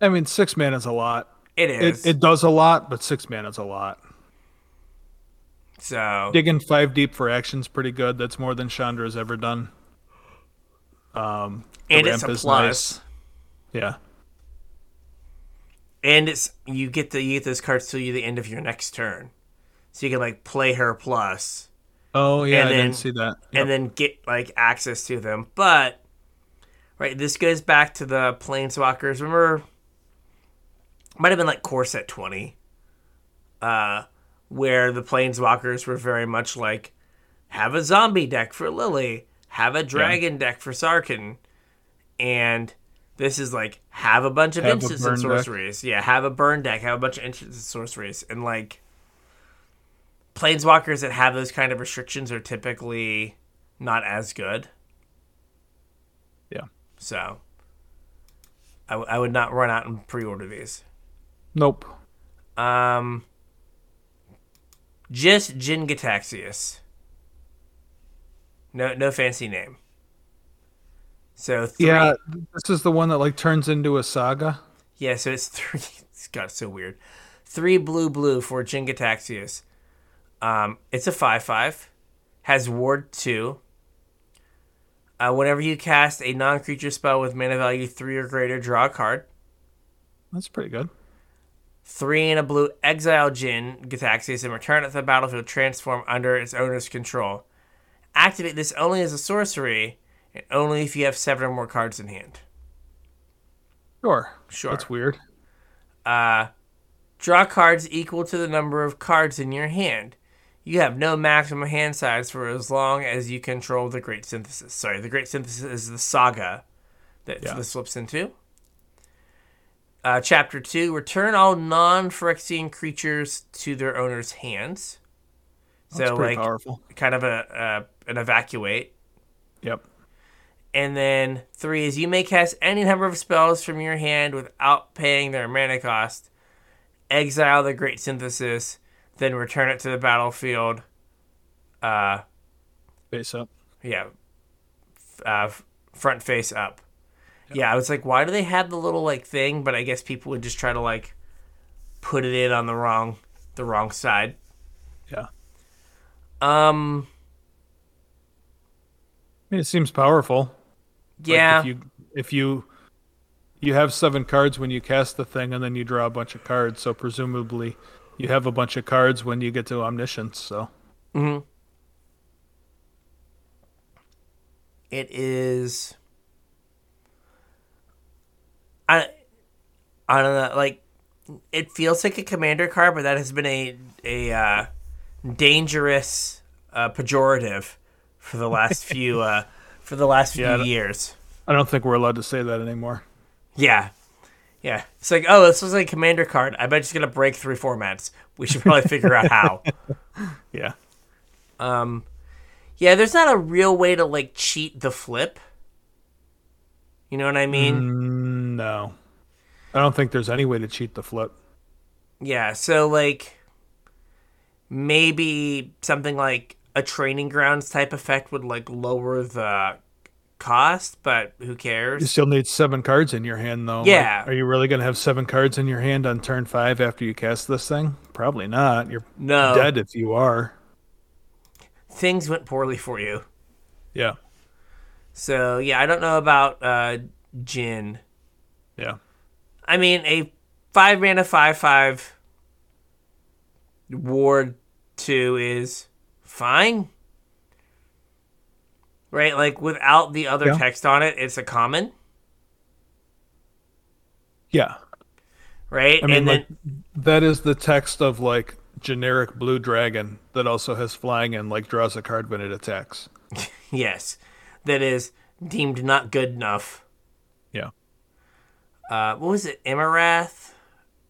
I mean, six mana is a lot. It It, is. it does a lot, but six mana is a lot. so Digging five deep for action's pretty good. That's more than Chandra's ever done. Um, and it's a plus. nice. Yeah. And it's you get the you get those cards till you the end of your next turn, so you can like play her plus. Oh yeah, And I then- didn't see that. Yep. and then get like access to them. But right, this goes back to the planeswalkers. Remember, might have been like Core Set twenty, uh, where the planeswalkers were very much like have a zombie deck for Lily, have a dragon deck for Sarkhan, and this is like have a bunch of Have instants and burn deck. sorceries. Yeah, have a burn deck, have a bunch of instants and sorceries, and like planeswalkers that have those kind of restrictions are typically not as good. Yeah. So I, w- I would not run out and pre-order these. Nope. Um, just Jin-Gitaxias. No, no fancy name. So three, Yeah, this is the one that like turns into a saga. Yeah, so it's three. It's got so weird. Three blue blue for Jin-Gitaxias. Um, it's a five five, has ward two. Uh, whenever you cast a non creature spell with mana value three or greater, draw a card. That's pretty good. Three and a blue, exile Jin-Gitaxias and return it to the battlefield. Transform under its owner's control. Activate this only as a sorcery, and only if you have seven or more cards in hand. Sure. Sure. That's weird. Uh, draw cards equal to the number of cards in your hand. You have no maximum hand size for as long as you control the Great Synthesis. Sorry, the Great Synthesis is the saga that Yeah. this slips into. Uh, chapter 2 Return all non Phyrexian creatures to their owner's hands. That's so, like, powerful. kind of a, a an evacuate. Yep. And then three is you may cast any number of spells from your hand without paying their mana cost. Exile the Great Synthesis, then return it to the battlefield. Uh, Face up. yeah, uh, front face up. Yeah, I was like, why do they have the little like thing? But I guess people would just try to like put it in on the wrong, the wrong side. Yeah. Um, I mean, it seems powerful. Like, yeah, if you if you you have seven cards when you cast the thing, and then you draw a bunch of cards, so presumably you have a bunch of cards when you get to omniscience. So It is. I, I don't know. Like, it feels like a commander card, but that has been a a uh, dangerous uh, pejorative for the last few uh, for the last few Yeah, years. I don't think we're allowed to say that anymore. Yeah, yeah. It's like, oh, this was a commander card. I bet it's gonna break three formats. We should probably figure out how. Yeah. Um, yeah, there's not a real way to like cheat the flip. You know what I mean? Mm, no. I don't think there's any way to cheat the flip. Yeah, so like maybe something like a training grounds type effect would like lower the cost, but who cares? You still need seven cards in your hand, though. Like, Yeah. are you really going to have seven cards in your hand on turn five after you cast this thing? Probably not. You're No. dead if you are. Things went poorly for you. Yeah. So, yeah, I don't know about uh Jin. Yeah. I mean, a 5 mana 5 5 Ward 2 is fine. Right? Like without the other Yeah. text on it, it's a common, Yeah. right? I mean, and like, then that is the text of like generic blue dragon that also has flying and like draws a card when it attacks. yes, that is deemed not good enough. Yeah. Uh what was it? Iymrith?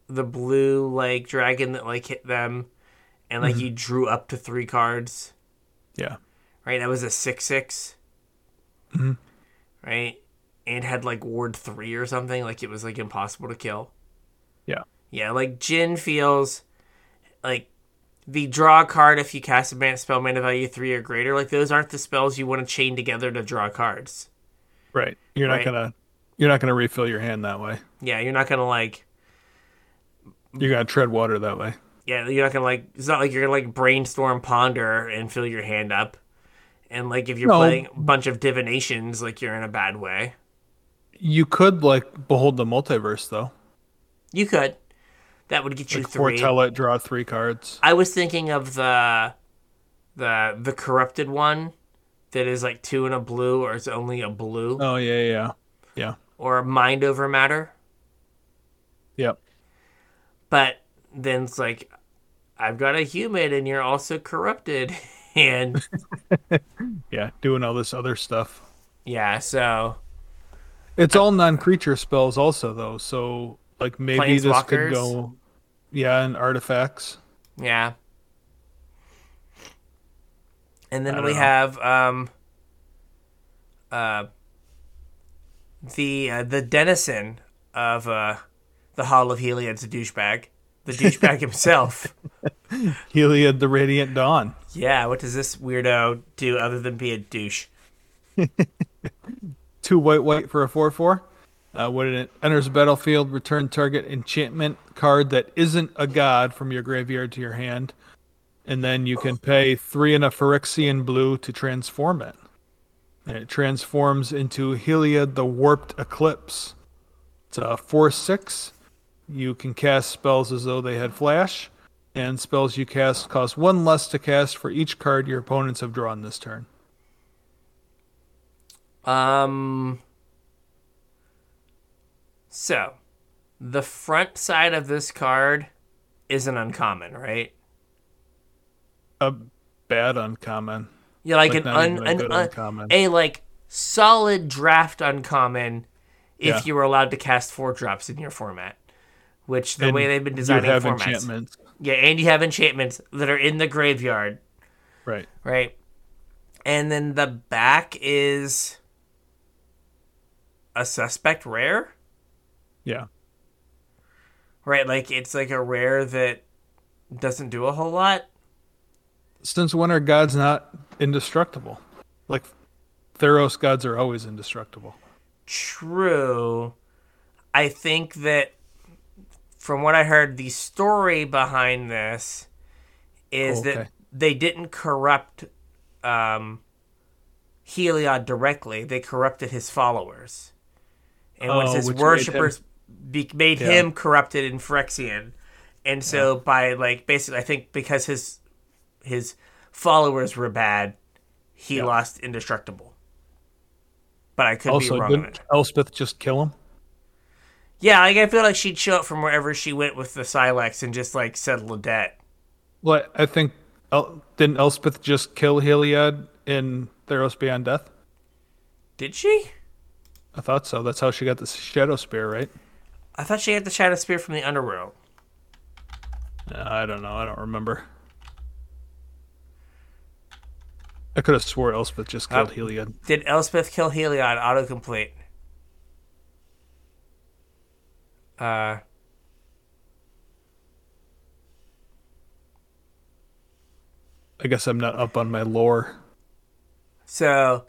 The blue like dragon that like hit them and like you drew up to 3 cards. Yeah. right? That was a six six, Mhm. right? And had like ward three or something. Like it was like impossible to kill. Yeah. Yeah, like Jin feels like the draw card if you cast a mana spell mana value three or greater. Like those aren't the spells you want to chain together to draw cards. Right. You're Right. not gonna you're not gonna refill your hand that way. Yeah, you're not gonna like. You're gonna tread water that way. Yeah, you're not gonna like. It's not like you're gonna like brainstorm, ponder, and fill your hand up. And like if you're No. playing a bunch of divinations, like you're in a bad way. You could like behold the multiverse though. You could. That would get you Like three. foretell it, draw three cards. I was thinking of the the the corrupted one that is like two and a blue or it's only a blue Oh yeah, yeah. Yeah. or mind over matter. Yep. But then it's like I've got a human and you're also corrupted and Yeah. Doing all this other stuff. yeah, so It's all non-creature spells, also though. So like maybe this could go, yeah, and artifacts. yeah. And then we know. have um uh the uh, the denizen of uh the Hall of Heliod's a douchebag. The douchebag himself. Heliod, the Radiant Dawn. Yeah, what does this weirdo do other than be a douche? Two white, white for a four-four. Uh, when it enters the battlefield, return target enchantment card that isn't a god from your graveyard to your hand, and then you can pay three and a Phyrexian blue to transform it. And it transforms into Heliod, the Warped Eclipse. It's a four-six. You can cast spells as though they had flash, and spells you cast cost one less to cast for each card your opponents have drawn this turn. Um. So, the front side of this card isn't uncommon, right? A bad uncommon. Yeah, like, Like, an un, a an un- uncommon. a like solid draft uncommon if Yeah. you were allowed to cast four drops in your format. Which the And way they've been you designing have formats. enchantments. Yeah, and you have enchantments that are in the graveyard, Right. right? And then the back is a suspect rare. Yeah. Right, like it's like a rare that doesn't do a whole lot. Since when are gods not indestructible? Like Theros gods are always indestructible. True. I think that from what I heard, the story behind this is that Okay. they didn't corrupt um, Heliod directly; they corrupted his followers. And once Oh, his which made worshippers be- made Yeah. him corrupted in Phyrexian, and so by like basically, I think because his his followers were bad, he Yeah. lost indestructible. But I could Also, be wrong on didn't. Elspeth just kill him? Yeah, like I feel like she'd show up from wherever she went with the Silex and just like settle a debt. Well, I think El- didn't Elspeth just kill Heliod in Theros Beyond Death? Did she? I thought so. That's how she got the Shadow Spear, right? I thought she had the Shadow Spear from the Underworld. I don't know. I don't remember. I could have swore Elspeth just killed Uh, Heliod. Did Elspeth kill Heliod autocomplete? Uh, I guess I'm not up on my lore. so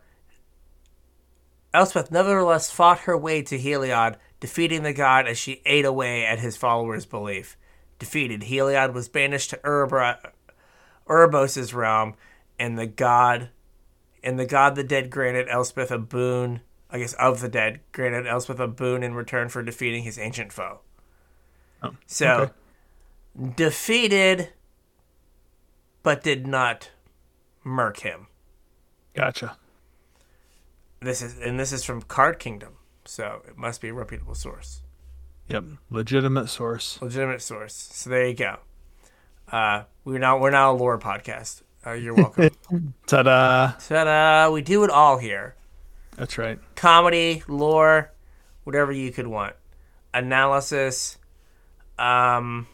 Elspeth nevertheless fought her way to Heliod, defeating the god as she ate away at his followers' belief. Defeated, Heliod was banished to Urbra, Erebos' realm, and the god, and the god the dead granted Elspeth a boon. I guess of the dead granted Elspeth a boon in return for defeating his ancient foe. so okay. defeated, but did not murk him. Gotcha. This is and this is from Card Kingdom, so it must be a reputable source, Yep. Legitimate source. legitimate source. So there you go. Uh, we're now we're now a lore podcast. Uh, you're welcome. Ta-da! Ta-da! We do it all here: That's right. comedy, lore, whatever you could want, analysis. Um,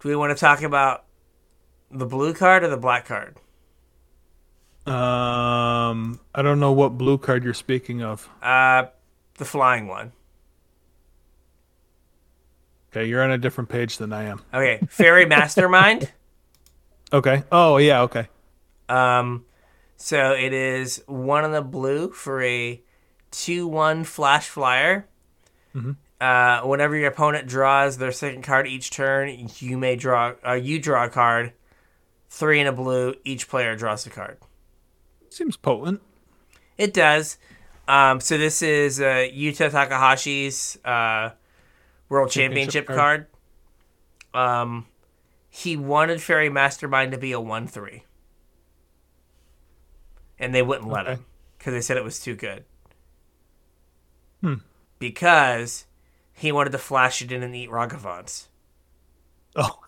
do we want to talk about the blue card or the black card? Um, I don't know what blue card you're speaking of. Uh, the flying one. Okay, you're on a different page than I am. Okay, fairy mastermind. Okay. Oh yeah. Okay. Um, so it is one in the blue for a two-one flash flyer. Uh, whenever your opponent draws their second card each turn, you may draw. Uh, you draw a card. Three in a blue. Each player draws a card. Seems potent. It does. Um, so this is uh, Yuta Takahashi's uh, World Championship, Championship card. Um, he wanted Fairy Mastermind to be a one-three, and they wouldn't let Okay. him because they said it was too good. Hmm. Because he wanted to flash it in and eat Ragavans. Oh.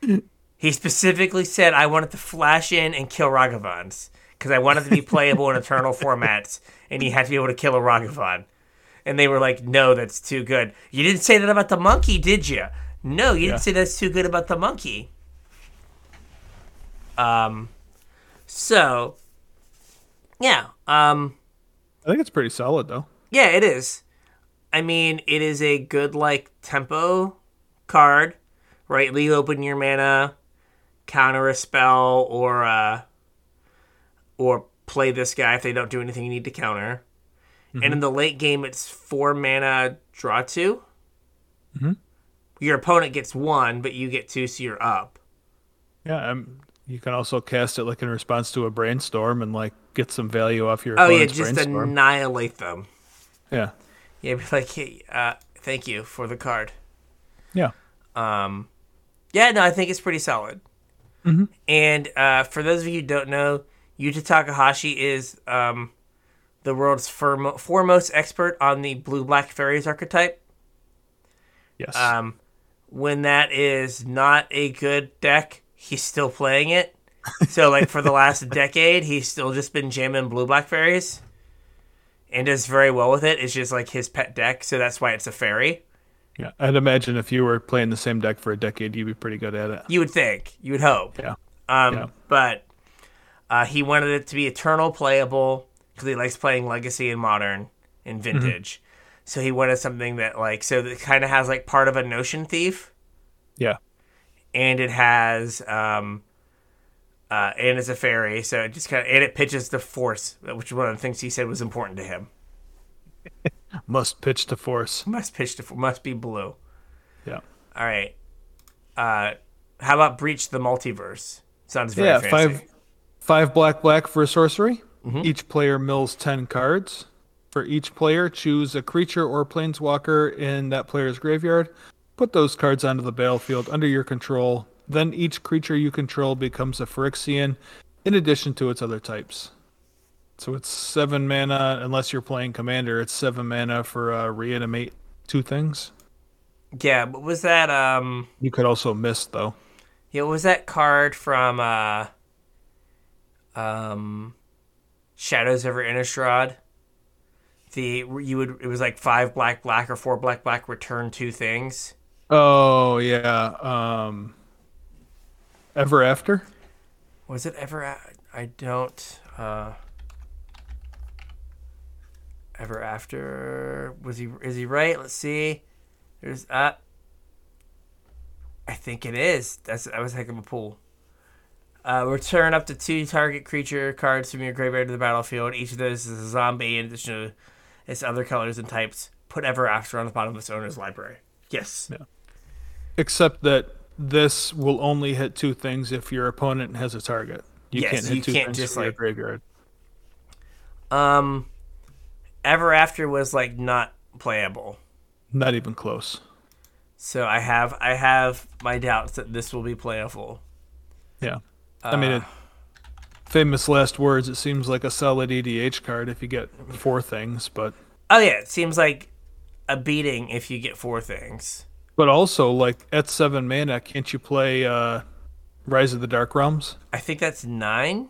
He specifically said, I wanted to flash in and kill Ragavans because I wanted to be playable in Eternal formats, and he had to be able to kill a Ragavan. And they were like, no, that's too good. You didn't say that about the monkey, did you? No, you Yeah. didn't say that's too good about the monkey. Um, so, yeah, um, I think it's pretty solid though. yeah, it is. I mean, it is a good like tempo card, right? Leave open your mana, counter a spell, or uh, or play this guy if they don't do anything you need to counter. And in the late game, it's four mana, draw 2 Mhm. Your opponent gets one, but you get two, so you're up. Yeah. Um, you can also cast it like in response to a brainstorm and like get some value off your Oh yeah, just brainstorm. annihilate them. yeah. Yeah, be like, hey, uh, thank you for the card. Yeah. Um, yeah, no, I think it's pretty solid. And uh, for those of you who don't know, Yuta Takahashi is um, the world's firmo- foremost expert on the blue black fairies archetype. Yes. Um, when that is not a good deck, he's still playing it. So, like for the last decade, he's still just been jamming blue black fairies, and does very well with it. It's just like his pet deck, so that's why it's a fairy. yeah. I'd imagine if you were playing the same deck for a decade, you'd be pretty good at it. You would think, you would hope. Yeah. Um, Yeah. But uh, he wanted it to be eternal playable because he likes playing Legacy and Modern and Vintage. So he wanted something that like so that kind of has like part of a Notion Thief, Yeah. And it has um, uh, and it's a fairy. So it just kind of and it pitches the Force, which is one of the things he said was important to him. Must pitch to force. Must pitch to force must be blue. Yeah. All right. Uh, how about Breach the Multiverse? Sounds very yeah. fancy. Five five black black for a sorcery. Mm-hmm. Each player mills ten cards. For each player, choose a creature or planeswalker in that player's graveyard. Put those cards onto the battlefield under your control. Then each creature you control becomes a Phyrexian in addition to its other types. So it's seven mana, unless you're playing commander, it's seven mana for uh, reanimate two things. Yeah, but was that um You could also miss though. yeah, was that card from uh um Shadows over Innistrad? The you would it was like five black black or four black black return two things. Oh yeah. Um Ever After? Was it ever a- I don't uh ever after was he is he right? Let's see. There's uh I think it is. That's that was a heck of a pull. Uh, return up to two target creature cards from your graveyard to the battlefield. Each of those is a zombie in addition to its other colors and types. Put ever after on the bottom of its owner's library. Yes. Except that this will only hit two things if your opponent has a target. You Yes, can't hit you two can't things just, from your like- graveyard. Um, ever after was like not playable. Not even close. So I have I have my doubts that this will be playable. Yeah. I mean, Uh, it, famous last words. It seems like a solid EDH card if you get four things, but Oh yeah, it seems like a beating if you get four things. But also like at seven mana, can't you play uh, Rise of the Dark Realms? I think that's nine.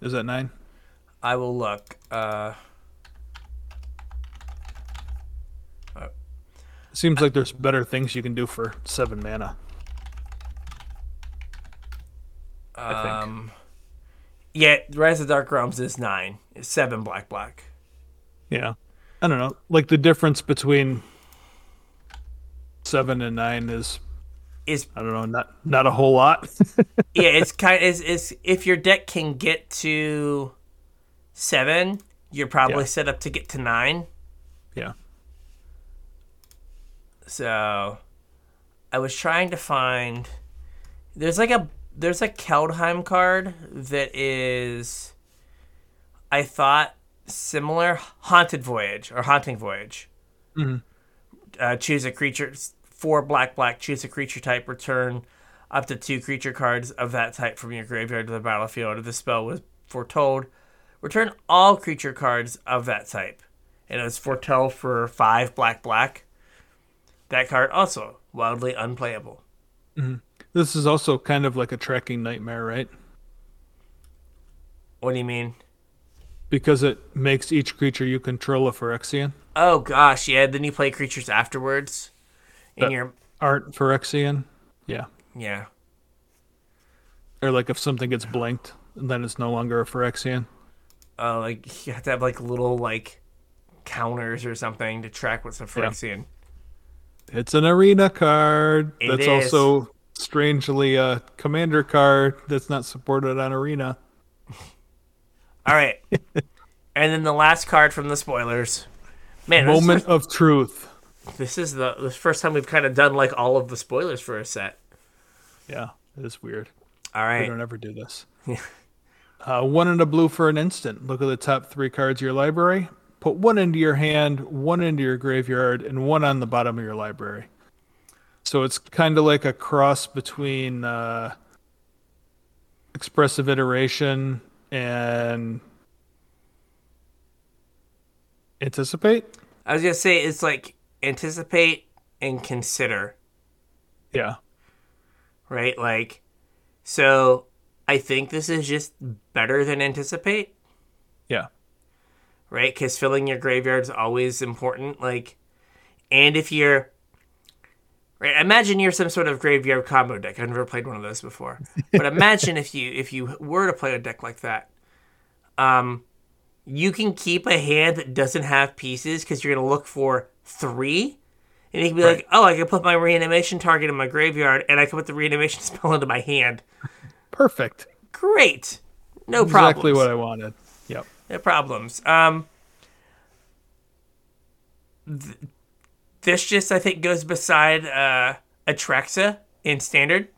Is that nine? I will look. Uh, Seems like there's better things you can do for seven mana. I think. um, yeah, Rise of the Dark Realms is nine. It's seven black black. Yeah. I don't know. Like the difference between seven and nine is Is I don't know, not not a whole lot. yeah, it's kind is is if your deck can get to seven, you're probably Yeah. set up to get to nine. yeah. So I was trying to find there's like a there's a Kaldheim card that is I thought similar Haunted Voyage or Haunting Voyage. Mhm. Uh, choose a creature four black black choose a creature type return up to two creature cards of that type from your graveyard to the battlefield. If the spell was foretold, return all creature cards of that type. And it was foretell for five black black. That card also wildly unplayable. Mm-hmm. This is also kind of like a tracking nightmare, right? What do you mean? Because it makes each creature you control a Phyrexian. Oh gosh, yeah. Then you play creatures afterwards. In But- your Aren't Phyrexian? Yeah. yeah. Or like if something gets blinked, then it's no longer a Phyrexian. Uh, like you have to have like little like counters or something to track what's a Phyrexian. It's an arena card. It that's is. also strangely a commander card that's not supported on arena. All right. and then the last card from the spoilers. Man, Moment of truth. This is the the first time we've kind of done like all of the spoilers for a set. Yeah, it is weird. All We don't ever do this. uh, one in a blue for an instant. Look at the top three cards of your library. Put one into your hand, one into your graveyard, and one on the bottom of your library. So it's kind of like a cross between uh, expressive iteration and anticipate. I was gonna say it's like anticipate and consider, Yeah, right? Like, so I think this is just better than anticipate, yeah, right? Because filling your graveyard is always important. Like, and if you're right, imagine you're some sort of graveyard combo deck. I've never played one of those before, but imagine if you if you were to play a deck like that. Um, you can keep a hand that doesn't have pieces because you're gonna look for three, and he can be Right. like, "Oh, I can put my reanimation target in my graveyard, and I can put the reanimation spell into my hand." perfect. Great, no problems. Exactly what I wanted. Yep. No problems. Um, th- this just I think goes beside uh, Atraxa in standard.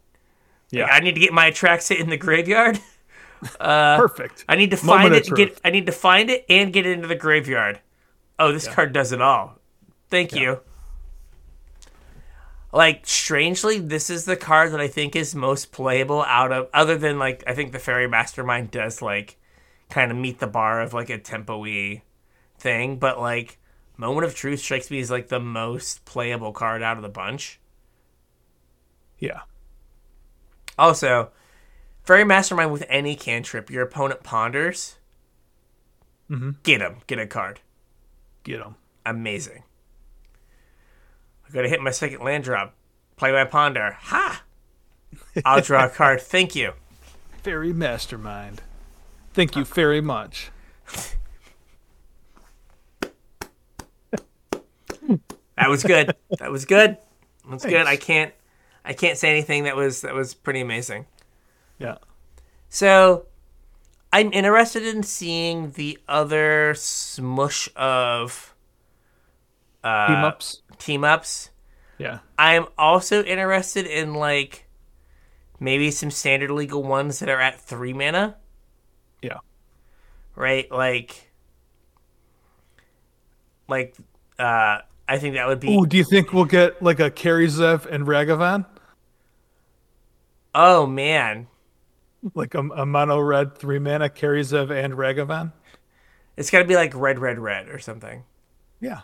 Yeah. I need to get my Atraxa in the graveyard. perfect. I need to find of it. Get. I need to find it and get it into the graveyard. Oh, this card does it all. Thank you. Like strangely, this is the card that I think is most playable out of other than like I think the Fairy Mastermind does like kind of meet the bar of like a tempo-y thing, but like Moment of Truth strikes me as like the most playable card out of the bunch. Yeah. Also, Fairy Mastermind with any cantrip, your opponent ponders. Mm-hmm. Get him. Get a card. Get him. Amazing. I gotta hit my second land drop. Play my ponder. Ha! I'll draw a card. Thank you. Faerie Mastermind. Thank you very much. That was good. That was good. That's good. I can't I can't say anything that was that was pretty amazing. Yeah. So I'm interested in seeing the other smush of uh, Team ups. team ups. Yeah. I'm also interested in like maybe some standard legal ones that are at three mana, Yeah. right? Like, like, uh, I think that would be. Ooh, do you think we'll get like a Kari Zev and Ragavan? Oh man, Like a, a mono red three mana Kari Zev and Ragavan? it's gotta be like red, red, red or something. Yeah.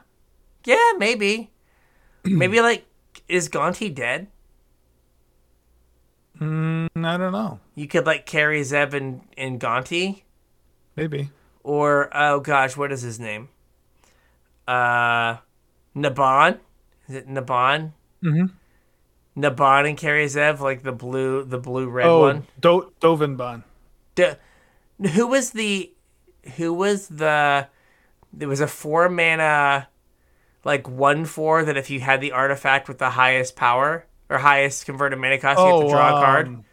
Yeah, maybe. maybe like, is Gonti dead? Mm, I don't know. You could like Kari Zev and, and Gonti, Maybe. or oh gosh, what is his name? Uh, Naban. Is it Naban? Mhm. Naban and Kari Zev, like the blue, the blue red Oh, one. Do- Dovin Baan. D- who was the? Who was the? There was a four mana, like one four that if you had the artifact with the highest power or highest converted mana cost, you have to draw a card. um,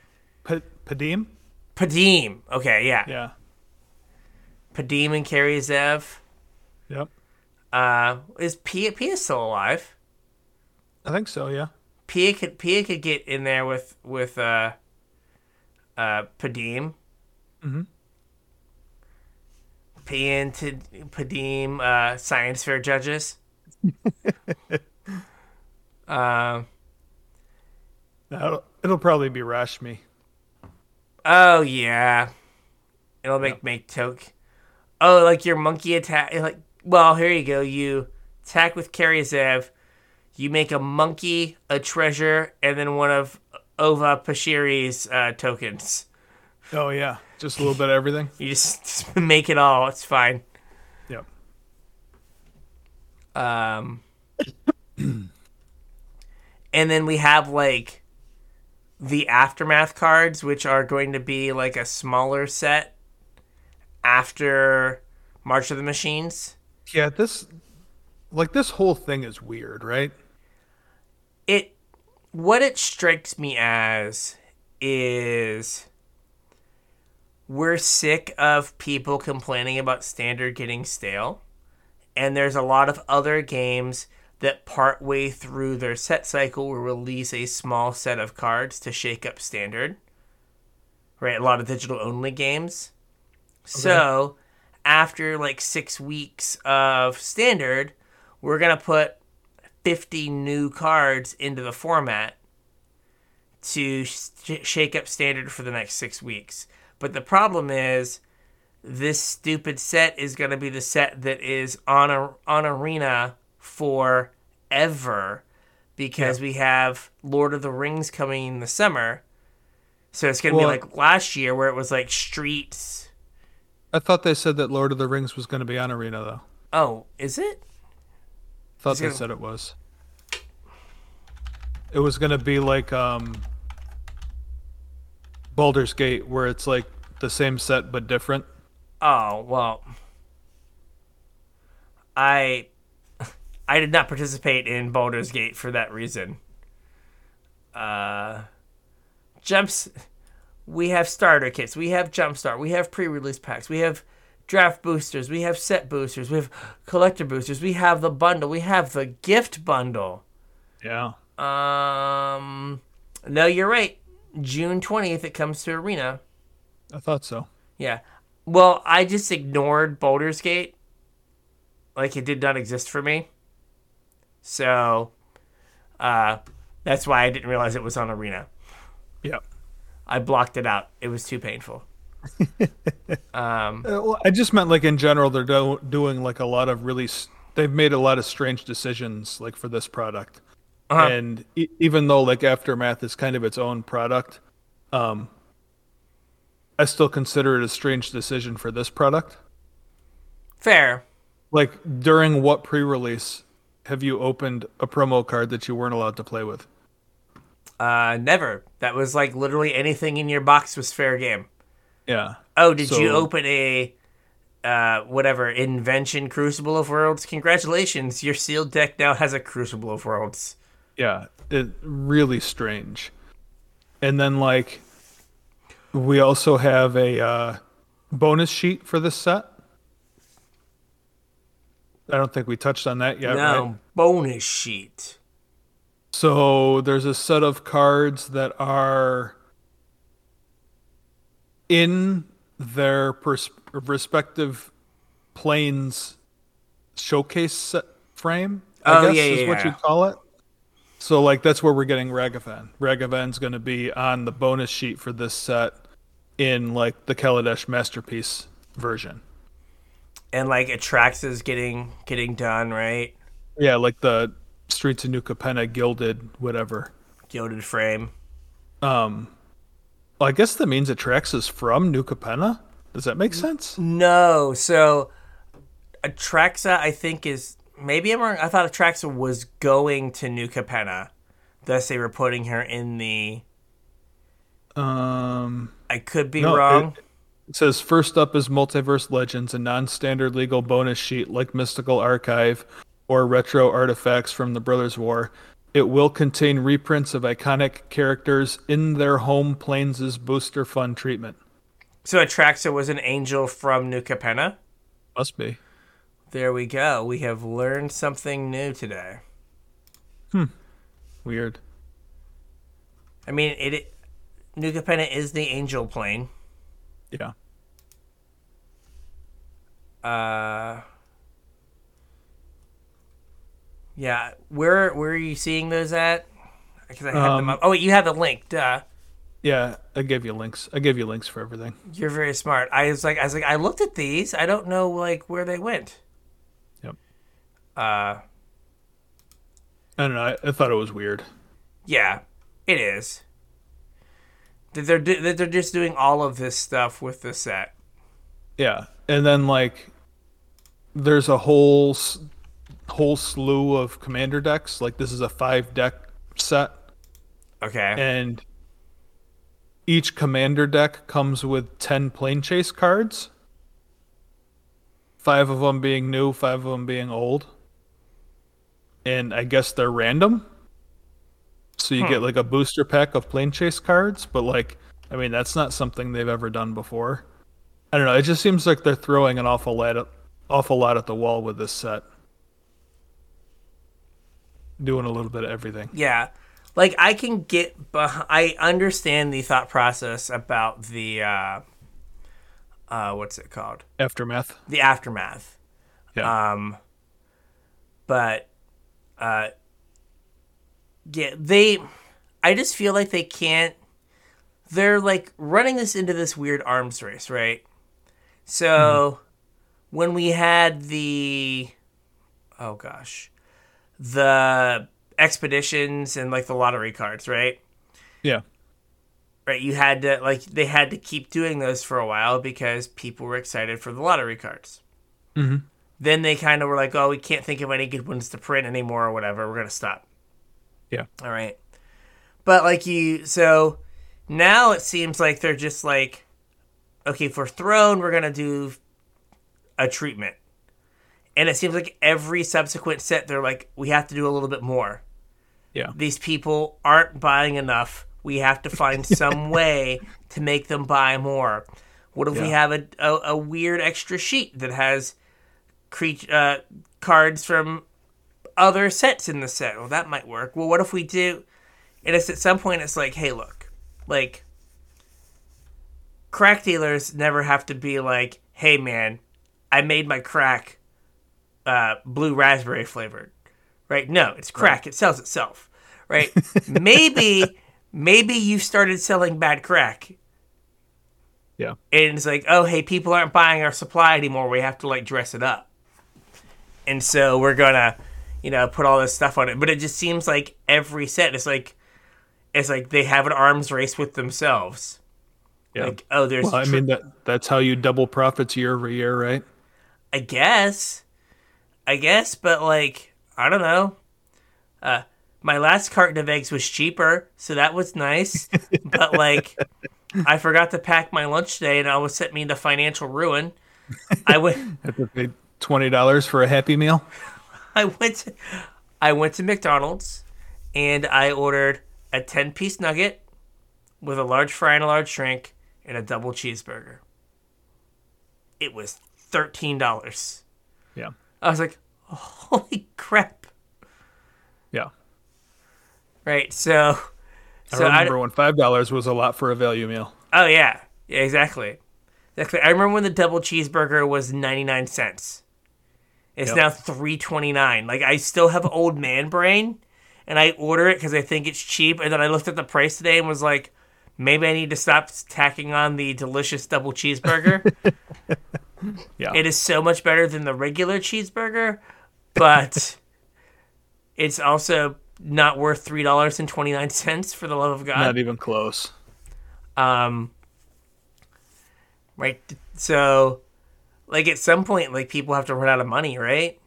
Pa- Padeem? Padeem. Okay, yeah. Yeah. Padeem and Kari Zev. Yep. Uh, is Pia Pia still alive? I think so, yeah. Pia could Pia could get in there with with uh, uh, Padeem. Mhm. Pia and T- Padeem, uh, science fair judges. Um. It'll, it'll probably be Rashmi. Oh yeah, it'll make Yep. make toke. Oh, like your monkey attack. Like, well, here you go. You attack with Kari Zev. You make a monkey, a treasure, and then one of Oviya Pashiri's uh, tokens. Oh, yeah. Just a little bit of everything. You just, just make it all. It's fine. Um, and then we have like the aftermath cards, which are going to be like a smaller set after March of the Machines. Yeah, this like this whole thing is weird, right? It what it strikes me as is we're sick of people complaining about standard getting stale. And there's a lot of other games that partway through their set cycle will release a small set of cards to shake up standard. Right? A lot of digital only games. So, after like six weeks of standard, we're going to put 50 new cards into the format to sh- shake up standard for the next six weeks. But the problem is, this stupid set is going to be the set that is on a on arena forever because we have Lord of the Rings coming in the summer. So it's going to Well- be like last year where it was like streets. I thought they said that Lord of the Rings was going to be on Arena though. Oh, is it? thought It's they gonna- said it was. It was going to be like um Baldur's Gate where it's like the same set but different. Oh, well. I I did not participate in Baldur's Gate for that reason. Uh jumps we have starter kits, we have jumpstart, we have pre-release packs, we have draft boosters, we have set boosters, we have collector boosters, we have the bundle, we have the gift bundle. Yeah. Um no, you're right. June 20th it comes to Arena. I thought so. Yeah. Well, I just ignored Baldur's Gate like it did not exist for me. So, uh, that's why I didn't realize it was on Arena. Yeah. I blocked it out. It was too painful. um, Uh, well, I just meant like in general, they're do- doing like a lot of really. s- They've made a lot of strange decisions like for this product, Uh-huh. and e- even though like Aftermath is kind of its own product, um, I still consider it a strange decision for this product. fair. Like during what pre-release have you opened a promo card that you weren't allowed to play with? Uh, never. That was like literally anything in your box was fair game. Yeah. Oh, did you open a uh whatever invention Crucible of Worlds? Congratulations, your sealed deck now has a Crucible of Worlds. Yeah, it really strange. And then like we also have a uh, bonus sheet for this set. I don't think we touched on that yet. no right? bonus sheet. So there's a set of cards that are in their pers- respective planes showcase set frame. I Oh, guess yeah, is yeah, what you'd call it. So like that's where we're getting Ragavan. Ragavan's going to be on the bonus sheet for this set in like the Kaladesh masterpiece version. And like Atraxa is getting getting done, right? Yeah, like the Streets of New Capenna gilded whatever. Gilded frame. Um, well, I guess that means Atraxa is from New Capenna. Does that make sense? No, so Atraxa I think is maybe I'm wrong. I thought Atraxa was going to New Capenna. Thus they were putting her in the Um, I could be no, wrong. It, it says first up is Multiverse Legends, a non-standard legal bonus sheet like Mystical Archive or retro artifacts from the Brothers War. It will contain reprints of iconic characters in their home planes' booster fun treatment. So Atraxa was an angel from New Capenna. Must be. There we go. We have learned something new today. Hmm. Weird. I mean, it, it New Capenna is the angel plane. Yeah. Uh, yeah. Where where are you seeing those at? Because I had them Um, up. Oh, wait, you have the link. Duh. Yeah, I gave you links. I gave you links for everything. You're very smart. I was like, I was like, I looked at these. I don't know like where they went. Yep. Uh, I don't know. I, I thought it was weird. yeah, it is. That they're that they're just doing all of this stuff with the set. Yeah, and then like, there's a whole whole slew of commander decks. Like this is a five deck set, Okay. and each commander deck comes with ten plane chase cards. Five of them being new, five of them being old, and I guess they're random. So you get like a booster pack of plane chase cards, but like, I mean, that's not something they've ever done before. I don't know. It just seems like they're throwing an awful lot, at, awful lot at the wall with this set. Doing a little bit of everything. Yeah. Like I can get beh- I understand the thought process about the uh uh what's it called? Aftermath. The aftermath. Yeah. Um but uh yeah, they I just feel like they can't they're like running this into this weird arms race, right? So when we had the oh gosh, the expeditions and like the lottery cards, right? yeah. Right, you had to like they had to keep doing those for a while because people were excited for the lottery cards. Mm-hmm. Then they kind of were like, "Oh, we can't think of any good ones to print anymore, or whatever. We're gonna stop." Yeah. All right, but like you, so now it seems like they're just like, okay, for Throne, we're gonna do a treatment, and it seems like every subsequent set, they're like, we have to do a little bit more. Yeah. These people aren't buying enough. We have to find some way to make them buy more. What if we have a, a, a weird extra sheet that has cre- uh, cards from other sets in the set? Well, that might work. Well, what if we do? And it's at some point, it's like, hey, look, like crack dealers never have to be like, hey, man, I made my crack uh, blue raspberry flavored, right? No, it's crack. It sells itself, right? maybe, maybe you started selling bad crack, Yeah. and it's like, oh, hey, people aren't buying our supply anymore. We have to like dress it up, and so we're gonna, you know, put all this stuff on it. But it just seems like every set, it's like, it's like they have an arms race with themselves. Yeah. Like, oh, there's, well, I tr- mean that that's how you double profits year over year, right? I guess. I guess, but like, I don't know. Uh, my last carton of eggs was cheaper, so that was nice. but like, I forgot to pack my lunch today, and it almost sent me into financial ruin. I went. Have to pay twenty dollars for a Happy Meal. I went. To, I went to McDonald's, and I ordered a ten-piece nugget with a large fry and a large drink, and a double cheeseburger. It was thirteen dollars. Yeah. I was like, holy crap. Yeah. Right. So, I so I, remember when five dollars was a lot for a value meal. oh yeah, yeah, exactly. Exactly. I remember when the double cheeseburger was 99 cents. It's Yep. now 329. Like I still have old man brain and I order it cuz I think it's cheap and then I looked at the price today and was like maybe I need to stop tacking on the delicious double cheeseburger. Yeah. It is so much better than the regular cheeseburger, but it's also not worth three dollars and twenty nine cents for the love of God. Not even close. Um, right. So, like at some point, like people have to run out of money, right?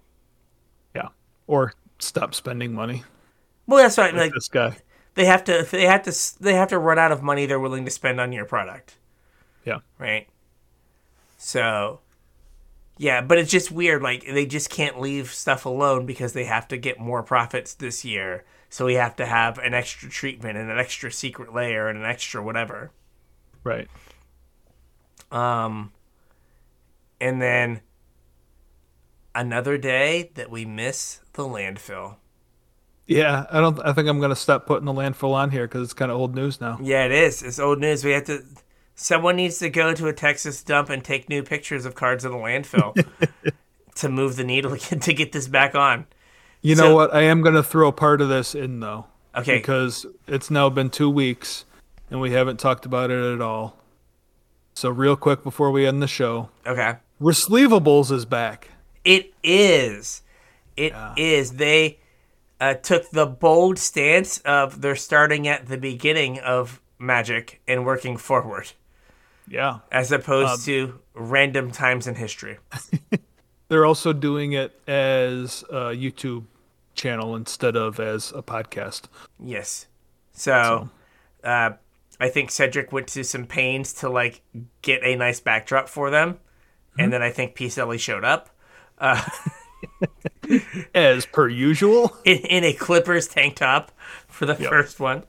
Yeah. Or stop spending money. Well, that's right. Like Like this guy. they have to, they have to, they have to run out of money they're willing to spend on your product, Yeah. right? So, yeah, but it's just weird. Like they just can't leave stuff alone because they have to get more profits this year. So we have to have an extra treatment and an extra secret lair and an extra whatever. Right. Um, and then another day that we miss the landfill. Yeah. I don't. I think I'm gonna stop putting the landfill on here because it's kind of old news now. Yeah, it is. It's old news. We have to. Someone needs to go to a Texas dump and take new pictures of cards in the landfill to move the needle to get this back on. You know what? I am gonna throw part of this in though. Okay. Because it's now been two weeks and we haven't talked about it at all. So real quick before we end the show, Okay. Resleevables is back. It is. It is. They uh, took the bold stance of they're starting at the beginning of Magic and working forward, Yeah. as opposed to random times in history. They're also doing it as a YouTube channel instead of as a podcast. Yes. So, uh, I think Cedric went to some pains to like get a nice backdrop for them, and then I think Ellie showed up As per usual. in, in a Clippers tank top for the Yep. first one.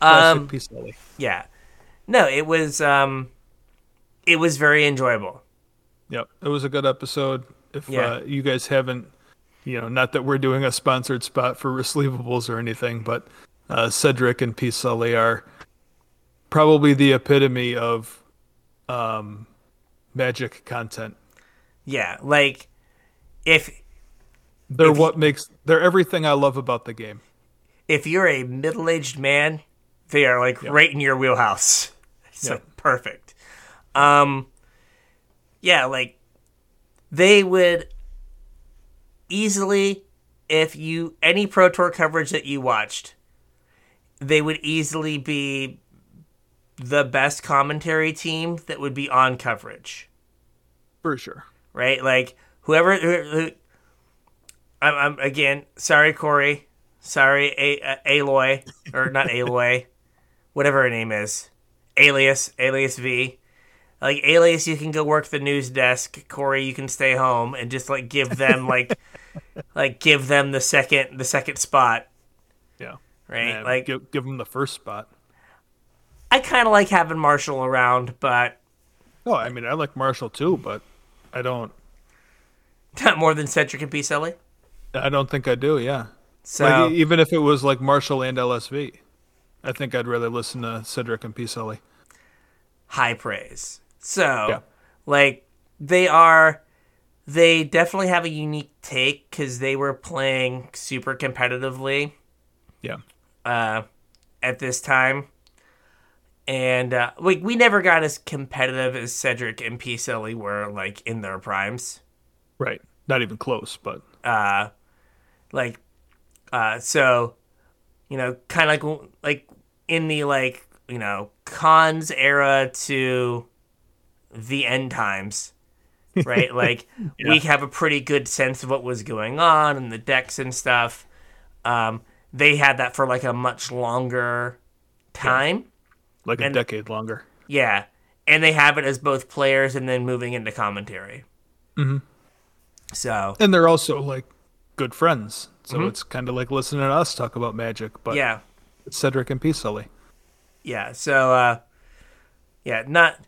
Um, Lily. yeah. No, it was um, it was very enjoyable. Yep. It was a good episode. If Yeah. uh, you guys haven't, you know, not that we're doing a sponsored spot for Resleevables or anything, but uh, Cedric and P. Sully are probably the epitome of um, magic content. Yeah, like if They're If- what makes they're everything I love about the game. if you're a middle aged man, they are like right in your wheelhouse. It's Yep. like perfect. Um, yeah, like they would easily, if you any Pro Tour coverage that you watched, they would easily be the best commentary team that would be on coverage For sure. right? Like whoever. Who, I'm, I'm again sorry, Corey. Sorry, A- uh, Aloy or not Aloy, whatever her name is, Alias, Alias V. Like Alias, you can go work the news desk. Corey, you can stay home and just like give them like, like give them the second the second spot, Yeah. right? And like give give them the first spot. I kind of like having Marshall around, but Oh, I mean, I like Marshall too, but I don't. not more than Cedric and P. Sully. I don't think I do. Yeah. So Like, even if it was like Marshall and LSV, I think I'd rather listen to Cedric and P. Sully. high praise. So, Yeah. like, they are they definitely have a unique take because they were playing super competitively Yeah. uh, at this time. And uh, we, we never got as competitive as Cedric and P. Sully were like in their primes. Right. Not even close, but Uh, like, uh, so, you know, kind of like like in the like you know cons era to the end times, right? like we have a pretty good sense of what was going on and the decks and stuff. Um, they had that for like a much longer time. Like a decade longer. Yeah. And they have it as both players and then moving into commentary. Mm-hmm. So, And they're also like good friends. So it's kind of like listening to us talk about magic, but Mm-hmm. yeah. it's Cedric and P. Sully. Yeah. So, uh, yeah, not,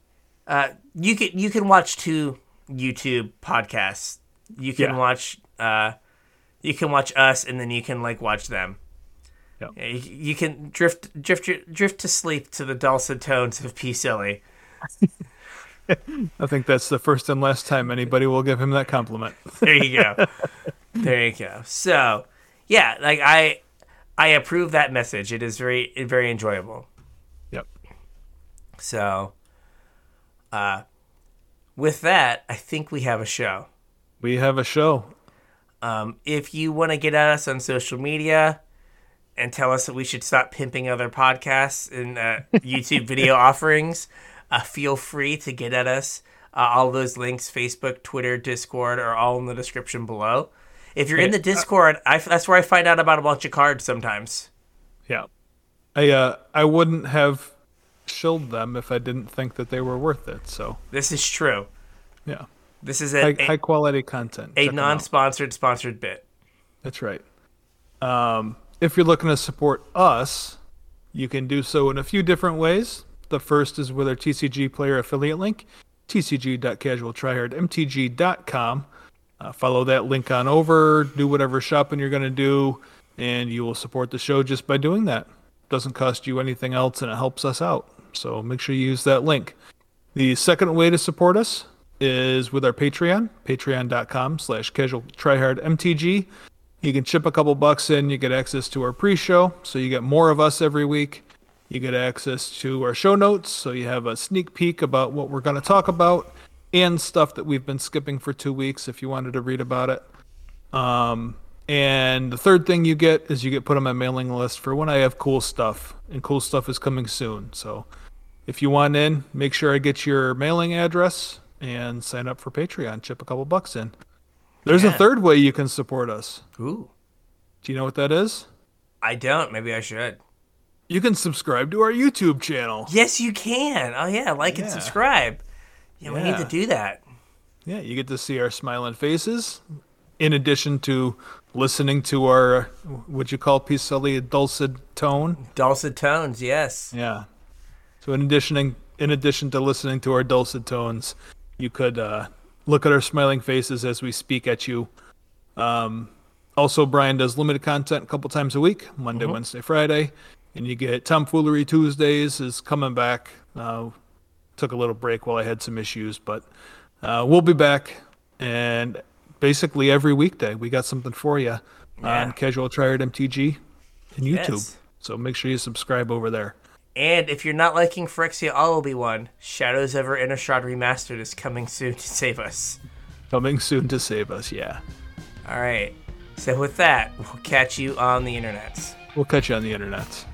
uh, you can, you can watch two YouTube podcasts. You can Yeah. watch, uh, you can watch us and then you can like watch them. Yeah. Yeah, you, you can drift, drift, drift to sleep to the dulcet tones of P. Sully. I think that's the first and last time anybody will give him that compliment. there you go. there you go. So, yeah, like I I approve that message. It is very very enjoyable. Yep. So, uh with that, I think we have a show. We have a show. Um if you want to get at us on social media and tell us that we should stop pimping other podcasts and uh, YouTube video offerings, uh, feel free to get at us. Uh, all those links, Facebook, Twitter, Discord, are all in the description below. If you're in the Discord, I, that's where I find out about a bunch of cards sometimes. Yeah. I uh I wouldn't have shilled them if I didn't think that they were worth it. So This is true. yeah. This is a, High, a, high quality content. a non-sponsored sponsored bit. That's right. Um, if you're looking to support us, you can do so in a few different ways. The first is with our TCG player affiliate link, tcg.casualtryhardmtg.com. Uh, follow that link on over, do whatever shopping you're going to do, and you will support the show just by doing that. Doesn't cost you anything else, and it helps us out. So make sure you use that link. The second way to support us is with our Patreon, patreon.com slash casual mtg. You can chip a couple bucks in, you get access to our pre-show, so you get more of us every week. You get access to our show notes, so you have a sneak peek about what we're going to talk about and stuff that we've been skipping for two weeks if you wanted to read about it. Um, and the third thing you get is you get put on my mailing list for when I have cool stuff, and cool stuff is coming soon. So if you want in, make sure I get your mailing address and sign up for Patreon. Chip a couple bucks in. There's a third way you can support us. Ooh. Do you know what that is? I don't. Maybe I should. You can subscribe to our YouTube channel. Yes, you can. Oh yeah, like and subscribe. Yeah, we need to do that. Yeah, you get to see our smiling faces, in addition to listening to our what you call peacefully dulcet tone. Dulcet tones, yes. Yeah. So in addition, in addition to listening to our dulcet tones, you could uh, look at our smiling faces as we speak at you. Um, also, Brian does limited content a couple times a week, Monday, Wednesday, Friday, and you get Tomfoolery Tuesdays is coming back. Uh, took a little break while I had some issues, but uh, we'll be back. And basically every weekday, we got something for you Yeah. on Casual Try Hard MTG and YouTube. Yes. So make sure you subscribe over there. And if you're not liking Phyrexia All Will Be One, Shadows over Innistrad Remastered is coming soon to save us. Coming soon to save us, yeah. All right. So with that, we'll catch you on the internets. We'll catch you on the internet.